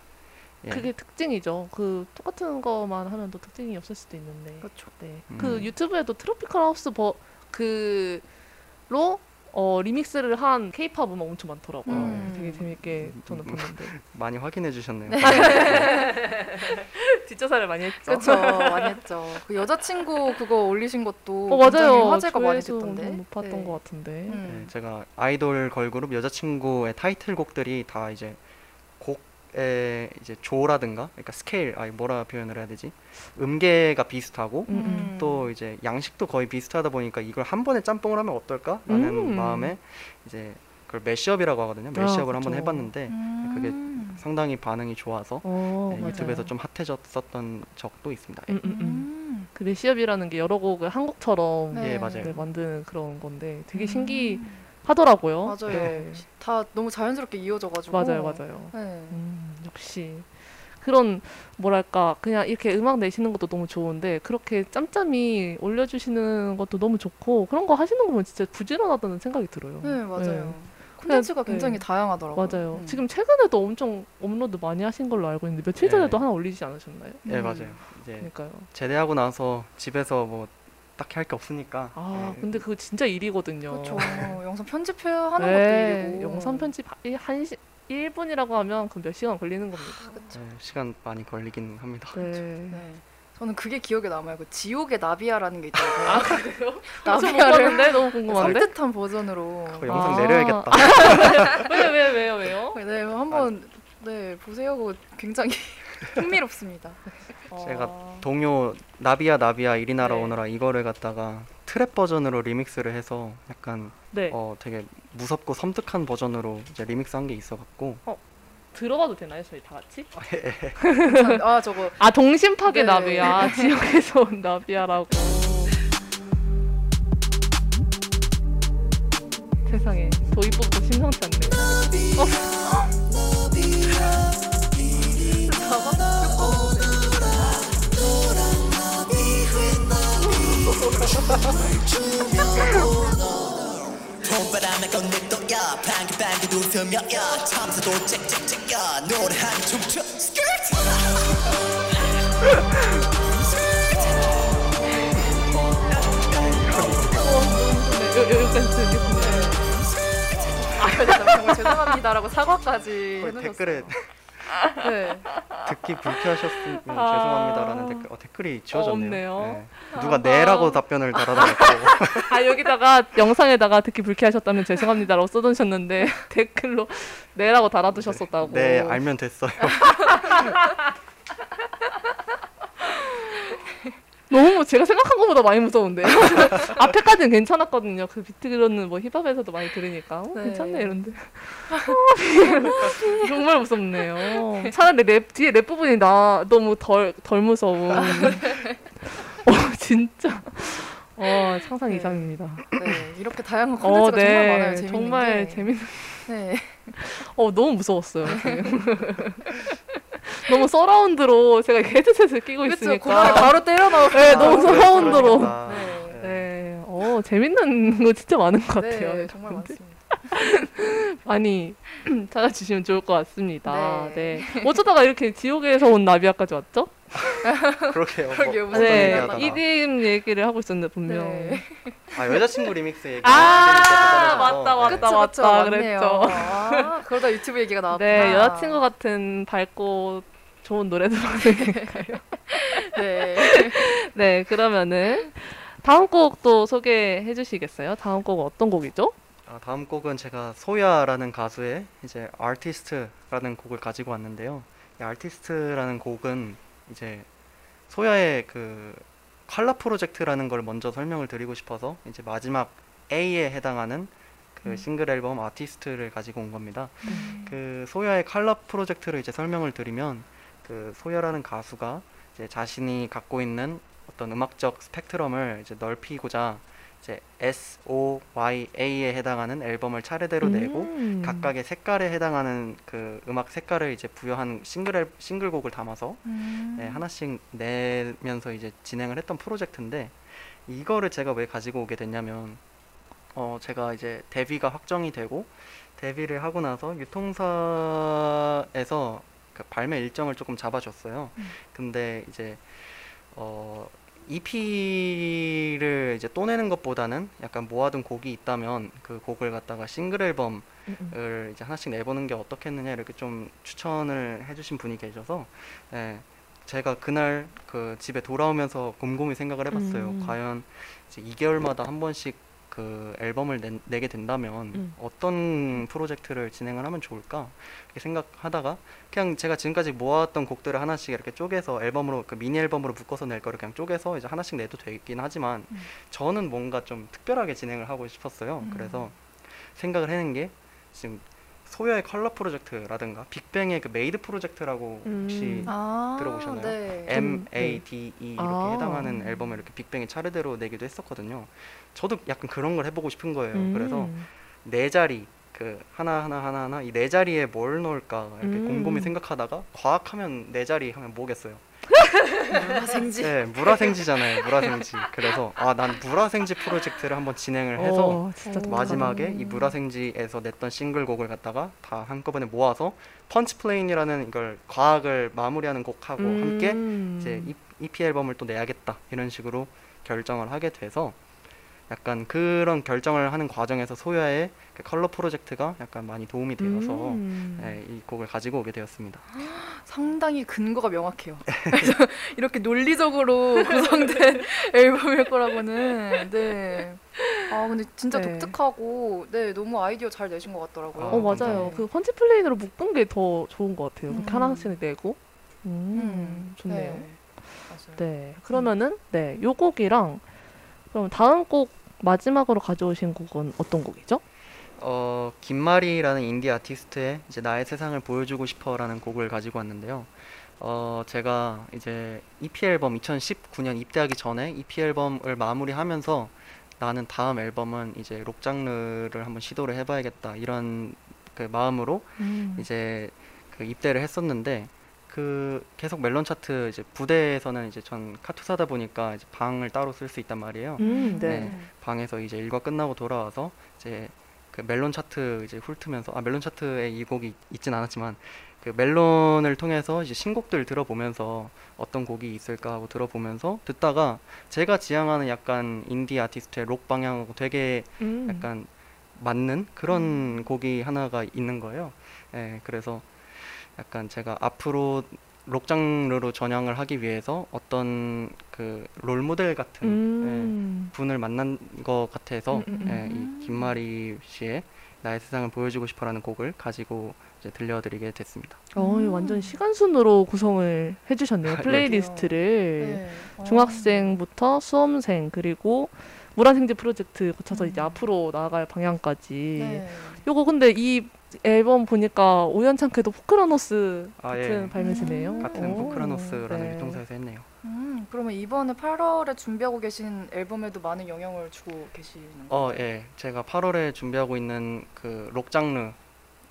예. 그게 특징이죠. 그 똑같은 거만 하면 또 특징이 없을 수도 있는데. 그렇죠. 네. 음. 그 유튜브에도 트로피컬 하우스 버 그로 어 리믹스를 한 케이팝 음악 엄청 많더라고요. 음. 되게 재밌게 저는 음. 봤는데 많이 확인해 주셨네요. 뒷조사를 많이 했죠. 그렇죠. 많이 했죠. 그 여자친구 그거 올리신 것도 어 맞아요. 화제가 많이 됐던데. 높았던 네. 것 같은데. 음. 네, 제가 아이돌 걸그룹 여자친구의 타이틀곡들이 다 이제 곡 의 이제 조라든가 그러니까 스케일 아 뭐라 표현을 해야 되지 음계가 비슷하고 음, 음. 또 이제 양식도 거의 비슷하다 보니까 이걸 한 번에 짬뽕을 하면 어떨까라는 음. 마음에 이제 그걸 매시업이라고 하거든요. 매시업을 아, 한번. 해봤는데 그게 음. 상당히 반응이 좋아서 어, 네. 유튜브에서 좀 핫해졌었던 적도 있습니다. 예. 음, 음, 음. 음. 그 매시업이라는 게 여러 곡을 한국처럼 네. 예, 맞아요. 네, 만드는 그런 건데 되게 음. 신기 하더라고요. 맞아요. 네. 다 너무 자연스럽게 이어져가지고. 맞아요, 맞아요. 네. 음, 역시 그런 뭐랄까 그냥 이렇게 음악 내시는 것도 너무 좋은데 그렇게 짬짬이 올려주시는 것도 너무 좋고 그런 거 하시는 거 보면 진짜 부지런하다는 생각이 들어요. 네, 맞아요. 네. 콘텐츠가 네. 굉장히 다양하더라고요. 맞아요. 음. 지금 최근에도 엄청 업로드 많이 하신 걸로 알고 있는데 며칠 네. 전에도 하나 올리지 않으셨나요? 예, 음. 맞아요. 이제 그러니까요. 제대하고 나서 집에서 뭐 딱히 할 게 없으니까 아 예, 근데 그거 진짜 일이거든요. 그렇죠. 영상 편집하는 네, 것도 일이고. 영상 편집 한 시, 1분이라고 하면 그 몇 시간 걸리는 겁니다. 그렇죠. 예, 시간 많이 걸리긴 합니다. 네. 네. 저는 그게 기억에 남아요. 그 지옥의 나비야라는 게 있더라고요. 아 그래요? 나비야를 봤는데 너무 궁금한데. 섬뜩한 버전으로. 그거 영상 아. 내려야겠다. 왜 왜 왜요 왜요? 네, 한번 네 보세요. 그거 굉장히 흥미롭습니다. 제가 어. 동요 나비야 나비야 이리 날아 네. 오너라 이거를 갖다가 트랩 버전으로 리믹스를 해서 약간 네 어 되게 무섭고 섬뜩한 버전으로 이제 리믹스 한 게 있어갖고 들어봐도 되나요 저희 다 같이? 아 저거 아 동심파괴 네. 나비야 지역에서 온 나비야라고. 세상에 도입부부터 심상치 않네. 봄바람에 걷는 또야 방긋방긋 웃으며 야 참새도 짹짹짹야 춤춰 네, 여, 여, 여기까지 들겠습니다. 아, 정말 죄송합니다라고 사과까지 해놓으셨어요. 댓글에 네. 듣기 불쾌하셨으면 아. 죄송합니다라는 댓글 어, 댓글이 지워졌네요. 없네요. 예. 누가 네라고 답변을 달아달았고 아 여기다가 영상에다가 듣기 불쾌하셨다면 죄송합니다라고 써두셨는데 댓글로 네라고 달아두셨었다고. 네 알면 됐어요. 너무 제가 생각한 것보다 많이 무서운데요. 앞에까지는 괜찮았거든요. 그 비트로는 뭐 힙합에서도 많이 들으니까 어, 네. 괜찮네 이런데 정말 무섭네요. 차라리 랩 뒤에 랩 부분이 나 너무 덜 덜 무서운. 어 진짜 어 상상 네. 이상입니다. 네, 이렇게 다양한 어, 콘텐츠가 정말 많아요. 재밌는 정말 게. 재밌는. 네. 어 너무 무서웠어요. 지금. 너무 surround로 제가 헤드셋을 끼고 그렇죠. 있으니까. 바로 때려 넣어. 네, 너무 surround로. 그러니까, 네. 예. 네, 어 재밌는 거 진짜 많은 것 같아요. 네, 정말 많습니다. 많이 찾아주시면 좋을 것 같습니다. 네. 네. 어쩌다가 이렇게 지옥에서 온 나비아까지 왔죠? 그러게요. 뭐 그러게요, 무슨 네. EDM 얘기를 하고 있었는데 분명. 네. 아 여자친구 리믹스 얘기. 아, 맞다, 맞다. 그쵸, 그쵸, 맞다, 맞네요. 그랬죠. 아, 그러다 유튜브 얘기가 나왔구나. 네, 여자친구 같은 밝고 좋은 노래도 많으니까요. 네. 네, 그러면은 다음 곡도 소개해 주시겠어요? 다음 곡은 어떤 곡이죠? 아, 다음 곡은 제가 소야라는 가수의 이제 아티스트라는 곡을 가지고 왔는데요. 이 아티스트라는 곡은 이제 소야의 그 컬러 프로젝트라는 걸 먼저 설명을 드리고 싶어서 이제 마지막 A에 해당하는 그 음. 싱글 앨범 아티스트를 가지고 온 겁니다. 그 소야의 컬러 프로젝트를 이제 설명을 드리면 그 소야라는 가수가 이제 자신이 갖고 있는 어떤 음악적 스펙트럼을 이제 넓히고자 이제 S, O, Y, A에 해당하는 앨범을 차례대로 내고 음. 각각의 색깔에 해당하는 그 음악 색깔을 이제 부여한 싱글 앨- 싱글곡을 담아서 음. 네, 하나씩 내면서 이제 진행을 했던 프로젝트인데 이거를 제가 왜 가지고 오게 됐냐면 어 제가 이제 데뷔가 확정이 되고 데뷔를 하고 나서 유통사에서 그 발매 일정을 조금 잡아줬어요. 음. 근데 이제 어 EP를 이제 또 내는 것보다는 약간 모아둔 곡이 있다면 그 곡을 갖다가 싱글 앨범 음, 음. 을 이제 하나씩 내보는 게 어떻겠느냐 이렇게 좀 추천을 해주신 분이 계셔서 예, 제가 그날 그 집에 돌아오면서 곰곰이 생각을 해봤어요. 음. 과연 이제 2개월마다 한 번씩 그 앨범을 내, 내게 된다면 음. 어떤 프로젝트를 진행을 하면 좋을까 이렇게 생각하다가 그냥 제가 지금까지 모아왔던 곡들을 하나씩 이렇게 쪼개서 앨범으로 그 미니 앨범으로 묶어서 낼 거를 그냥 쪼개서 이제 하나씩 내도 되긴 하지만 음. 저는 뭔가 좀 특별하게 진행을 하고 싶었어요. 음. 그래서 생각을 해낸 게 지금 소야의 컬러 프로젝트라든가 빅뱅의 그 MADE 프로젝트라고 혹시 음. 아, 들어보셨나요? 네. M A D E 이렇게 아. 해당하는 앨범을 이렇게 빅뱅이 차례대로 내기도 했었거든요. 저도 약간 그런 걸 해보고 싶은 거예요. 그래서 음. 네 자리 그 하나 하나 하나 하나 이 네 자리에 뭘 넣을까 이렇게 음. 곰곰이 생각하다가 과학하면 네 자리 하면 뭐겠어요? 생지. 네, 물화생지잖아요. 물화생지. 그래서 아 난 물화생지 프로젝트를 한번 진행을 해서 오. 마지막에 이 물화생지에서 냈던 싱글곡을 갖다가 다 한꺼번에 모아서 펀치플레인이라는 이걸 과학을 마무리하는 곡하고 함께 음. 이제 EP 앨범을 또 내야겠다 이런 식으로 결정을 하게 돼서 약간 그런 결정을 하는 과정에서 소야의 그 컬러 프로젝트가 약간 많이 도움이 되어서 음. 네, 이 곡을 가지고 오게 되었습니다. 상당히 근거가 명확해요. 그래서 이렇게 논리적으로 구성된 앨범일 거라고는 네. 아 근데 진짜 네. 독특하고 네 너무 아이디어 잘 내신 것 같더라고요. 어 맞아요. 네. 그 펀치 플레인으로 묶은 게 더 좋은 것 같아요. 음. 하나씩 내고. 음, 음, 좋네요. 네. 맞아요. 네. 그러면은 네, 요 곡이랑 그럼 다음 곡 마지막으로 가져오신 곡은 어떤 곡이죠? 어 김마리라는 인디 아티스트의 이제 나의 세상을 보여주고 싶어라는 곡을 가지고 왔는데요. 어 제가 이제 EP 앨범 2019년 입대하기 전에 EP 앨범을 마무리하면서 나는 다음 앨범은 이제 록 장르를 한번 시도를 해봐야겠다 이런 그 마음으로 음. 이제 그 입대를 했었는데 그 계속 멜론 차트 이제 부대에서는 이제 전 카투사다 보니까 이제 방을 따로 쓸 수 있단 말이에요. 음, 네. 네. 방에서 이제 일과 끝나고 돌아와서 이제 그 멜론 차트 이제 훑으면서 아 멜론 차트에 이 곡이 있진 않았지만 그 멜론을 통해서 이제 신곡들 들어보면서 어떤 곡이 있을까 하고 들어보면서 듣다가 제가 지향하는 약간 인디 아티스트의 록 방향하고 되게 음. 약간 맞는 그런 곡이 하나가 있는 거예요. 예, 그래서 약간 제가 앞으로 록 장르로 전향을 하기 위해서 어떤 그 롤 모델 같은 음. 예, 분을 만난 것 같아서 음, 음, 예, 이 김마리 씨의 나의 세상을 보여주고 싶어라는 곡을 가지고 이제 들려드리게 됐습니다. 어, 음. 완전 시간 순으로 구성을 해주셨네요. 아, 네. 플레이리스트를 네. 중학생부터 수험생 그리고 물화생지 프로젝트 거쳐서 이제 음. 앞으로 나아갈 방향까지. 네. 요거 근데 이 앨범 보니까 우연찮게도 포크라노스 아, 같은 예. 발매시네요. 같은 오, 포크라노스라는 네. 유통사에서 했네요. 음, 그러면 이번에 8월에 준비하고 계신 앨범에도 많은 영향을 주고 계시는 어, 거예요? 예. 제가 8월에 준비하고 있는 그 록 장르의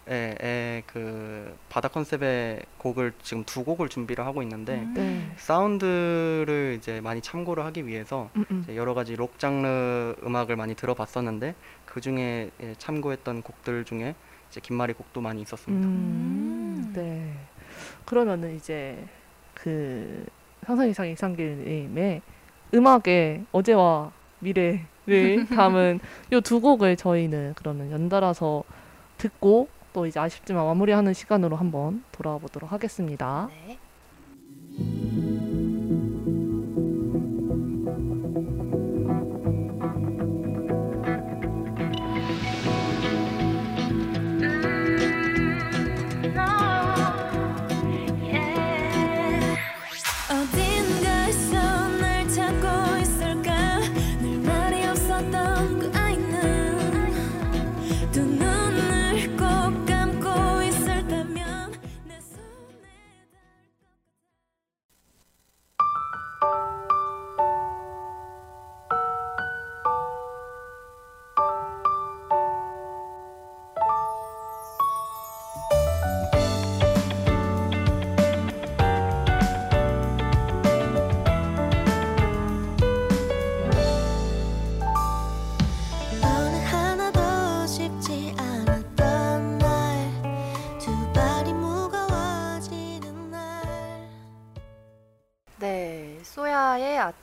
의그 바다 컨셉의 곡을 지금 두 곡을 준비를 하고 있는데 음. 네. 사운드를 이제 많이 참고를 하기 위해서 음, 음. 이제 여러 가지 록 장르 음악을 많이 들어봤었는데 그 중에 예, 참고했던 곡들 중에 이제 김마리 곡도 많이 있었습니다. 음, 음. 네. 그러면은 이제 그 상상 이상 이상길님의 음악의 어제와 미래를 담은 요두 곡을 저희는 그러면 연달아서 듣고 또 이제 아쉽지만 마무리하는 시간으로 한번 돌아와 보도록 하겠습니다. 네.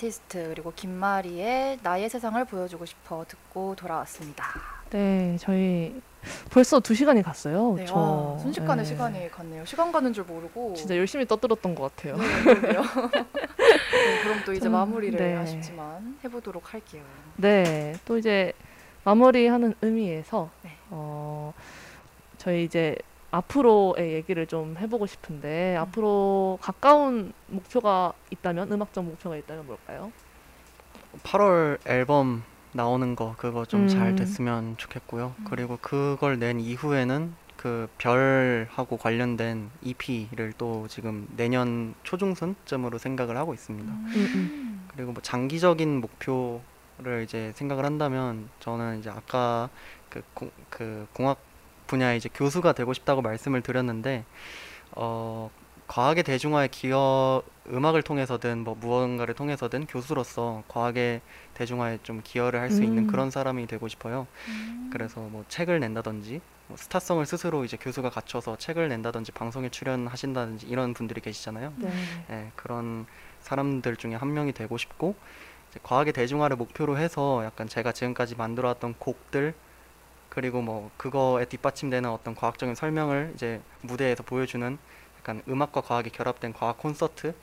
아티스트 그리고 김마리의 나의 세상을 보여주고 싶어 듣고 돌아왔습니다. 네, 저희 벌써 두 시간이 갔어요. 네, 저 와, 순식간에 네. 시간이 갔네요. 시간 가는 줄 모르고 진짜 열심히 떠들었던 것 같아요. 네. 네, 그럼 또 이제 좀, 마무리를 네. 아쉽지만 해보도록 할게요. 네, 또 이제 마무리하는 의미에서 네. 어, 저희 이제 앞으로의 얘기를 좀 해보고 싶은데 음. 앞으로 가까운 목표가 있다면 음악적 목표가 있다면 뭘까요? 8월 앨범 나오는 거 그거 좀잘 음. 됐으면 좋겠고요. 음. 그리고 그걸 낸 이후에는 그 별하고 관련된 EP를 또 지금 내년 초중순쯤으로 생각을 하고 있습니다. 음. 그리고 뭐 장기적인 목표를 이제 생각을 한다면 저는 이제 아까 그, 공, 그 공학 분야의 이제 교수가 되고 싶다고 말씀을 드렸는데 어 과학의 대중화에 기여 음악을 통해서든 뭐 무언가를 통해서든 교수로서 과학의 대중화에 좀 기여를 할수 있는 음. 그런 사람이 되고 싶어요. 음. 그래서 뭐 책을 낸다든지 뭐 스타성을 스스로 이제 교수가 갖춰서 책을 낸다든지 방송에 출연하신다든지 이런 분들이 계시잖아요. 네. 예, 그런 사람들 중에 한 명이 되고 싶고 과학의 대중화를 목표로 해서 약간 제가 지금까지 만들어왔던 곡들 그리고 뭐 그거에 뒷받침되는 어떤 과학적인 설명을 이제 무대에서 보여주는 약간 음악과 과학이 결합된 과학 콘서트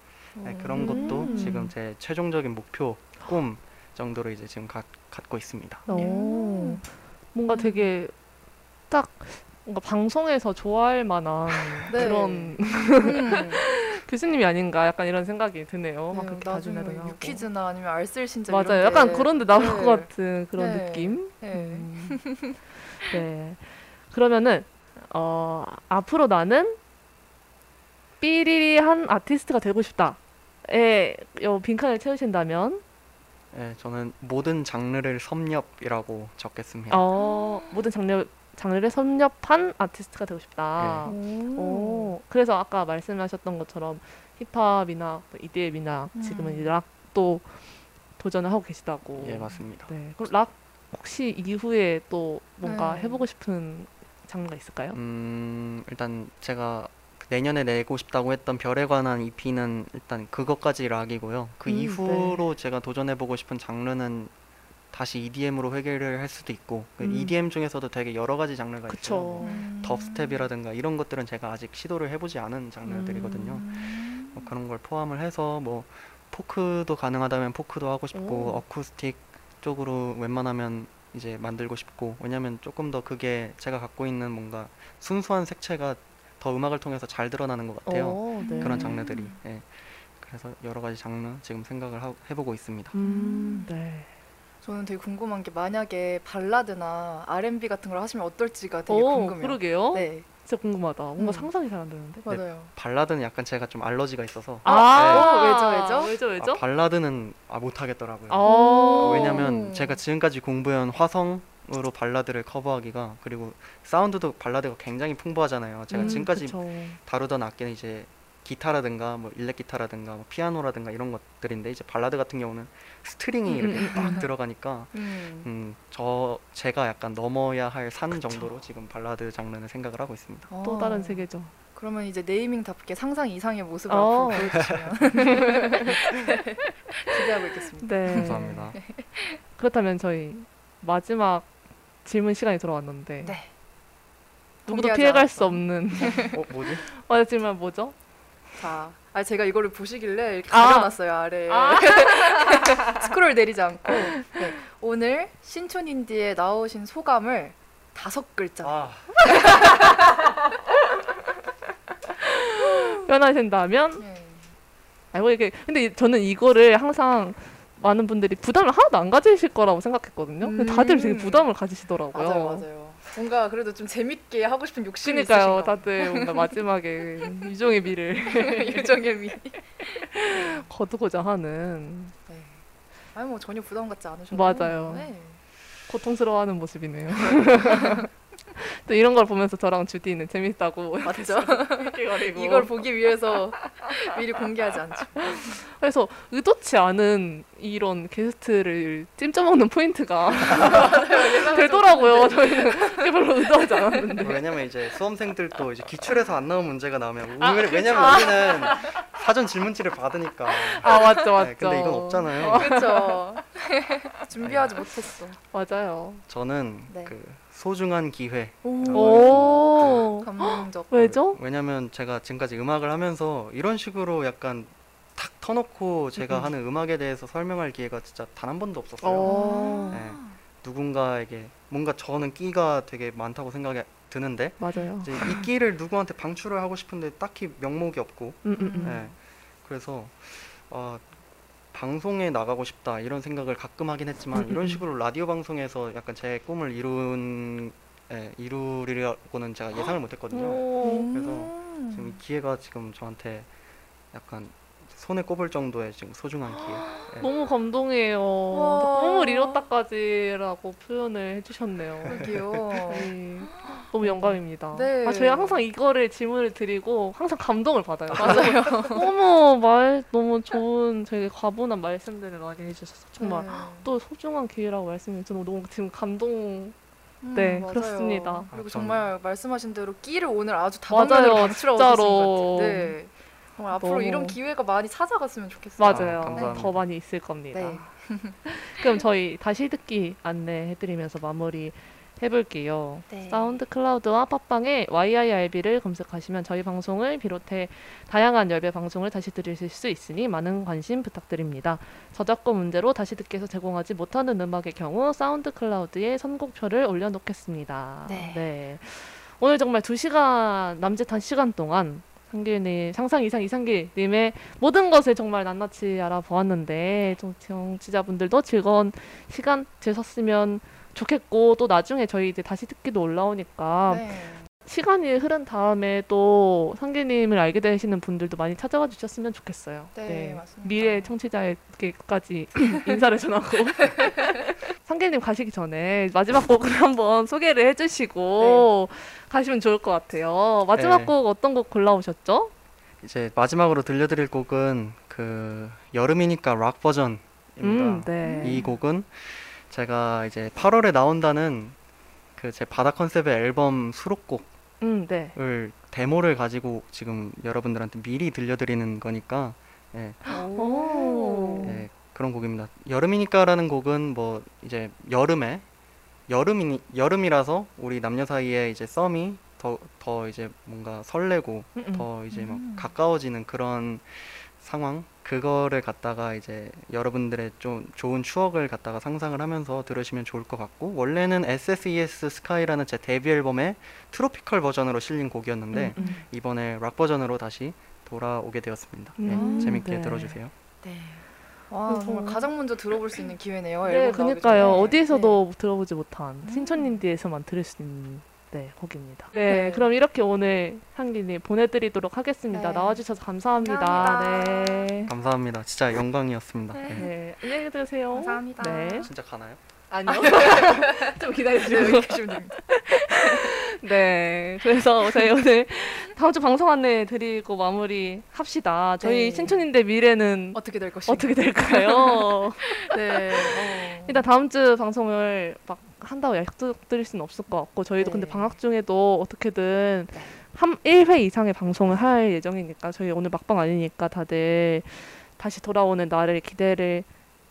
예, 그런 것도 음. 지금 제 최종적인 목표 꿈 정도로 이제 지금 가, 갖고 있습니다. 오, 뭔가 되게 딱 뭔가 방송에서 좋아할 만한 네. 그런 음. 교수님이 아닌가 약간 이런 생각이 드네요. 막 네, 그렇게 나중에 하고. 유퀴즈나 아니면 알쓸신잡 맞아요. 이런 약간 데- 그런 데 나올 네. 것 같은 그런 네. 느낌. 네. 음. 네. 그러면은 어, 앞으로 나는 삐리리한 아티스트가 되고 싶다 에 요 빈칸을 채우신다면 예, 저는 모든 장르를 섭렵이라고 적겠습니다. 어, 모든 장르 장르를 섭렵한 아티스트가 되고 싶다. 오, 그래서 아까 말씀하셨던 것처럼 힙합이나 또 EDM이나 지금은 음. 락도 도전을 하고 계시다고. 예, 맞습니다. 네. 그럼 락 혹시 이후에 또 뭔가 네. 해보고 싶은 장르가 있을까요? 음, 일단 제가 내년에 내고 싶다고 했던 별에 관한 EP는 일단 그것까지 락이고요. 그 음, 이후로 제가 도전해보고 싶은 장르는 다시 EDM으로 회귀를 할 수도 있고 그 음. EDM 중에서도 되게 여러 가지 장르가 있어요. 그쵸. 뭐 음. 덥스텝이라든가 이런 것들은 제가 아직 시도를 해보지 않은 장르들이거든요. 음. 뭐 그런 걸 포함을 해서 뭐 포크도 가능하다면 포크도 하고 싶고 오. 어쿠스틱 쪽으로 웬만하면 이제 만들고 싶고 왜냐면 조금 더 그게 제가 갖고 있는 뭔가 순수한 색채가 더 음악을 통해서 잘 드러나는 것 같아요. 어, 네. 그런 장르들이. 예. 그래서 여러 가지 장르 지금 생각을 하, 해보고 있습니다. 음, 네. 저는 되게 궁금한 게 만약에 발라드나 R&B 같은 걸 하시면 어떨지가 되게 오, 궁금해요. 그러게요. 네, 진짜 궁금하다. 뭔가 음. 상상이 잘 안 되는데. 맞아요. 발라드는 약간 제가 좀 알러지가 있어서 아, 네. 왜죠, 왜죠? 왜죠, 왜죠? 아, 발라드는 아, 못하겠더라고요. 아, 왜냐면 제가 지금까지 공부해온 화성 으로 발라드를 커버하기가 그리고 사운드도 발라드가 굉장히 풍부하잖아요. 제가 음, 지금까지 그쵸. 다루던 악기는 이제 기타라든가 뭐 일렉 기타라든가 뭐 피아노라든가 이런 것들인데 이제 발라드 같은 경우는 스트링이 음, 이렇게 음, 딱 들어가니까 음. 음, 저 제가 약간 넘어야 할 산 정도로 지금 발라드 장르는 생각을 하고 있습니다. 어, 또 다른 세계죠. 그러면 이제 네이밍답게 상상 이상의 모습을 어. 앞으로 보여주시면 기대하고 있겠습니다. 네. 감사합니다. 그렇다면 저희 마지막 질문 시간이 돌아왔는데 네. 누구도 피해갈 않았어. 수 없는 어 뭐지? 마지막 뭐죠? 자, 아 제가 이거를 보시길래 이렇게 아. 가려놨어요 아 래. 아. 스크롤 내리지 않고 네. 오늘 신촌인디에 나오신 소감을 다섯 글자. 아 변하신다면 네. 아이고 이게 근데 이- 저는 이거를 항상 많은 분들이 부담을 하나도 안 가지실 거라고 생각했거든요. 근데 다들 되게 음. 부담을 가지시더라고요. 맞아요, 맞아요. 뭔가 그래도 좀 재밌게 하고 싶은 욕심이 그러니까요. 다들 뭔가 마지막에 유종의 미를 유정의 미. 거두고자 하는 네. 아니 뭐 전혀 부담 갖지 않으셔도 맞아요. 네. 고통스러워하는 모습이네요. 또 이런 걸 보면서 저랑 주디는 재밌다고 맞죠? 이걸 보기 위해서 미리 공개하지 않죠. 그래서 의도치 않은 이런 게스트를 찜쪄먹는 포인트가 되더라고요. 저희는 별로 의도하지 않았는데. 왜냐면 이제 수험생들도 이제 기출에서 안 나온 문제가 나오면 아, 우리- 왜냐면 그쵸. 우리는 사전 질문지를 받으니까. 아 맞죠 맞죠. 네, 근데 이건 없잖아요. 그렇죠. 준비하지 못했어. 맞아요. 저는 네. 그 소중한 기회. 오. 감동적. 왜죠? 왜냐면 제가 지금까지 음악을 하면서 이런 식으로 약간 탁 터놓고 제가 음. 하는 음악에 대해서 설명할 기회가 진짜 단 한 번도 없었어요. 어. 네. 누군가에게 뭔가 저는 끼가 되게 많다고 생각이 드는데 맞아요. 이제 이 끼를 누구한테 방출을 하고 싶은데 딱히 명목이 없고 음, 음, 음. 네. 그래서 어, 방송에 나가고 싶다 이런 생각을 가끔 하긴 했지만 음, 음, 이런 음. 식으로 라디오 방송에서 약간 제 꿈을 이룬 예, 이루리라고는 제가 예상을 못했거든요. 오. 그래서 지금 이 기회가 지금 저한테 약간 손에 꼽을 정도의 지금 소중한 기회. 예. 너무 감동이에요. 와. 꿈을 이뤘다까지라고 표현을 해주셨네요. 그러게요. 네. 너무 영광입니다. 네. 아, 저희가 항상 이거를 질문을 드리고 항상 감동을 받아요. 맞아요. 너무 말 너무 좋은 되게 과분한 말씀들을 많이 해주셔서 정말 네. 또 소중한 기회라고 말씀해 주셔서 너무 지금 감동. 음, 네, 맞아요. 그렇습니다. 그리고 아, 정말 말씀하신 대로 끼를 오늘 아주 다방면으로 방출하고 계신 것 진짜로. 같아요. 네. 정말 앞으로 너무- 이런 기회가 많이 찾아갔으면 좋겠어요. 맞아요. 아, 감사합니다. 더 많이 있을 겁니다. 네. 그럼 저희 다시 듣기 안내해드리면서 마무리 해볼게요. 네. 사운드 클라우드와 팟빵에 YIRB를 검색하시면 저희 방송을 비롯해 다양한 열배 방송을 다시 들으실 수 있으니 많은 관심 부탁드립니다. 저작권 문제로 다시 듣기에서 제공하지 못하는 음악의 경우 사운드 클라우드에 선곡표를 올려놓겠습니다. 네. 오늘 정말 두 시간 남짓한 시간 동안 상길님 상상 이상 이상길님의 모든 것을 정말 낱낱이 알아보았는데 좀 청취자분들도 즐거운 시간 되셨으면 좋겠고 또 나중에 저희 이제 다시 듣기도 올라오니까 네. 시간이 흐른 다음에 또 상길님을 알게 되시는 분들도 많이 찾아와 주셨으면 좋겠어요. 네, 맞습니다. 미래 청취자에게까지 인사를 전하고 상길님 가시기 전에 마지막 곡을 한번 소개를 해주시고 가시면 좋을 것 같아요. 마지막 네. 곡 어떤 곡 골라오셨죠? 이제 마지막으로 들려드릴 곡은 그 여름이니까 락 버전입니다. 음, 네. 이 곡은 제가 이제 8월에 나온다는 그 제 바다 컨셉의 앨범 수록곡을 음, 네. 데모를 가지고 지금 여러분들한테 미리 들려드리는 거니까 예, 오. 예, 그런 곡입니다. 여름이니까라는 곡은 뭐 이제 여름에 여름이 여름이라서 우리 남녀 사이에 이제 썸이 더 더 이제 뭔가 설레고 음, 음. 더 이제 막 음. 가까워지는 그런 상황 그거를 갖다가 이제 여러분들의 좀 좋은 추억을 갖다가 상상을 하면서 들으시면 좋을 것 같고 원래는 SSES 스카이라는 제 데뷔 앨범의 트로피컬 버전으로 실린 곡이었는데 음, 음. 이번에 락 버전으로 다시 돌아오게 되었습니다. 네, 음, 재밌게 네. 들어주세요. 네. 와 정말 가장 먼저 들어볼 수 있는 기회네요. 네, 그니까요. 어디에서도 들어보지 못한 음. 신촌인디에서만 들을 수 있는 네, 곡입니다. 네, 네. 그럼 이렇게 오늘 향기님 보내드리도록 하겠습니다. 네. 나와주셔서 감사합니다. 감사합니다. 네. 감사합니다. 진짜 영광이었습니다. 네. 네. 네, 안녕히 계세요. 감사합니다. 네. 진짜 가나요? 아니요. 좀 하시면 됩니다. 네, 그래서 저희 오늘 다음 주 방송 안내 드리고 마무리 합시다. 저희 네. 신촌인데 미래는 어떻게 될 것인가? 어떻게 될까요? 네. 어. 일단 다음 주 방송을 막 한다고 약속드릴 수는 없을 것 같고 저희도 네. 근데 방학 중에도 어떻게든 네. 한 1회 이상의 방송을 할 예정이니까 저희 오늘 막방 아니니까 다들 다시 돌아오는 날을 기대를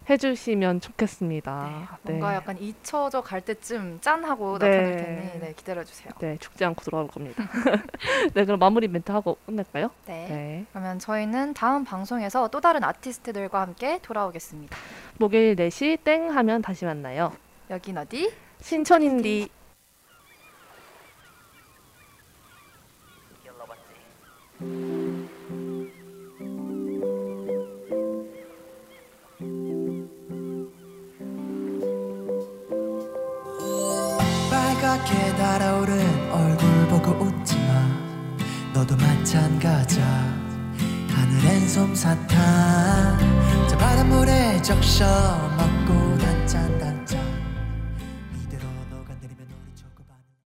해주시면 좋겠습니다. 네. 뭔가 약간 잊혀져 갈 때쯤 짠 하고 네. 나타날 테니 네, 기다려 주세요. 네, 죽지 않고 돌아올 겁니다. 네, 그럼 마무리 멘트 하고 끝낼까요? 네. 네. 그러면 저희는 다음 방송에서 또 다른 아티스트들과 함께 돌아오겠습니다. 목요일 4시 땡 하면 다시 만나요. 여긴 어디? 신촌인디. 빨갛게 달아오른 얼굴 보고 웃지 마. 너도 마찬가지야. 하늘엔 솜사탕. 저 바닷물에 적셔 먹고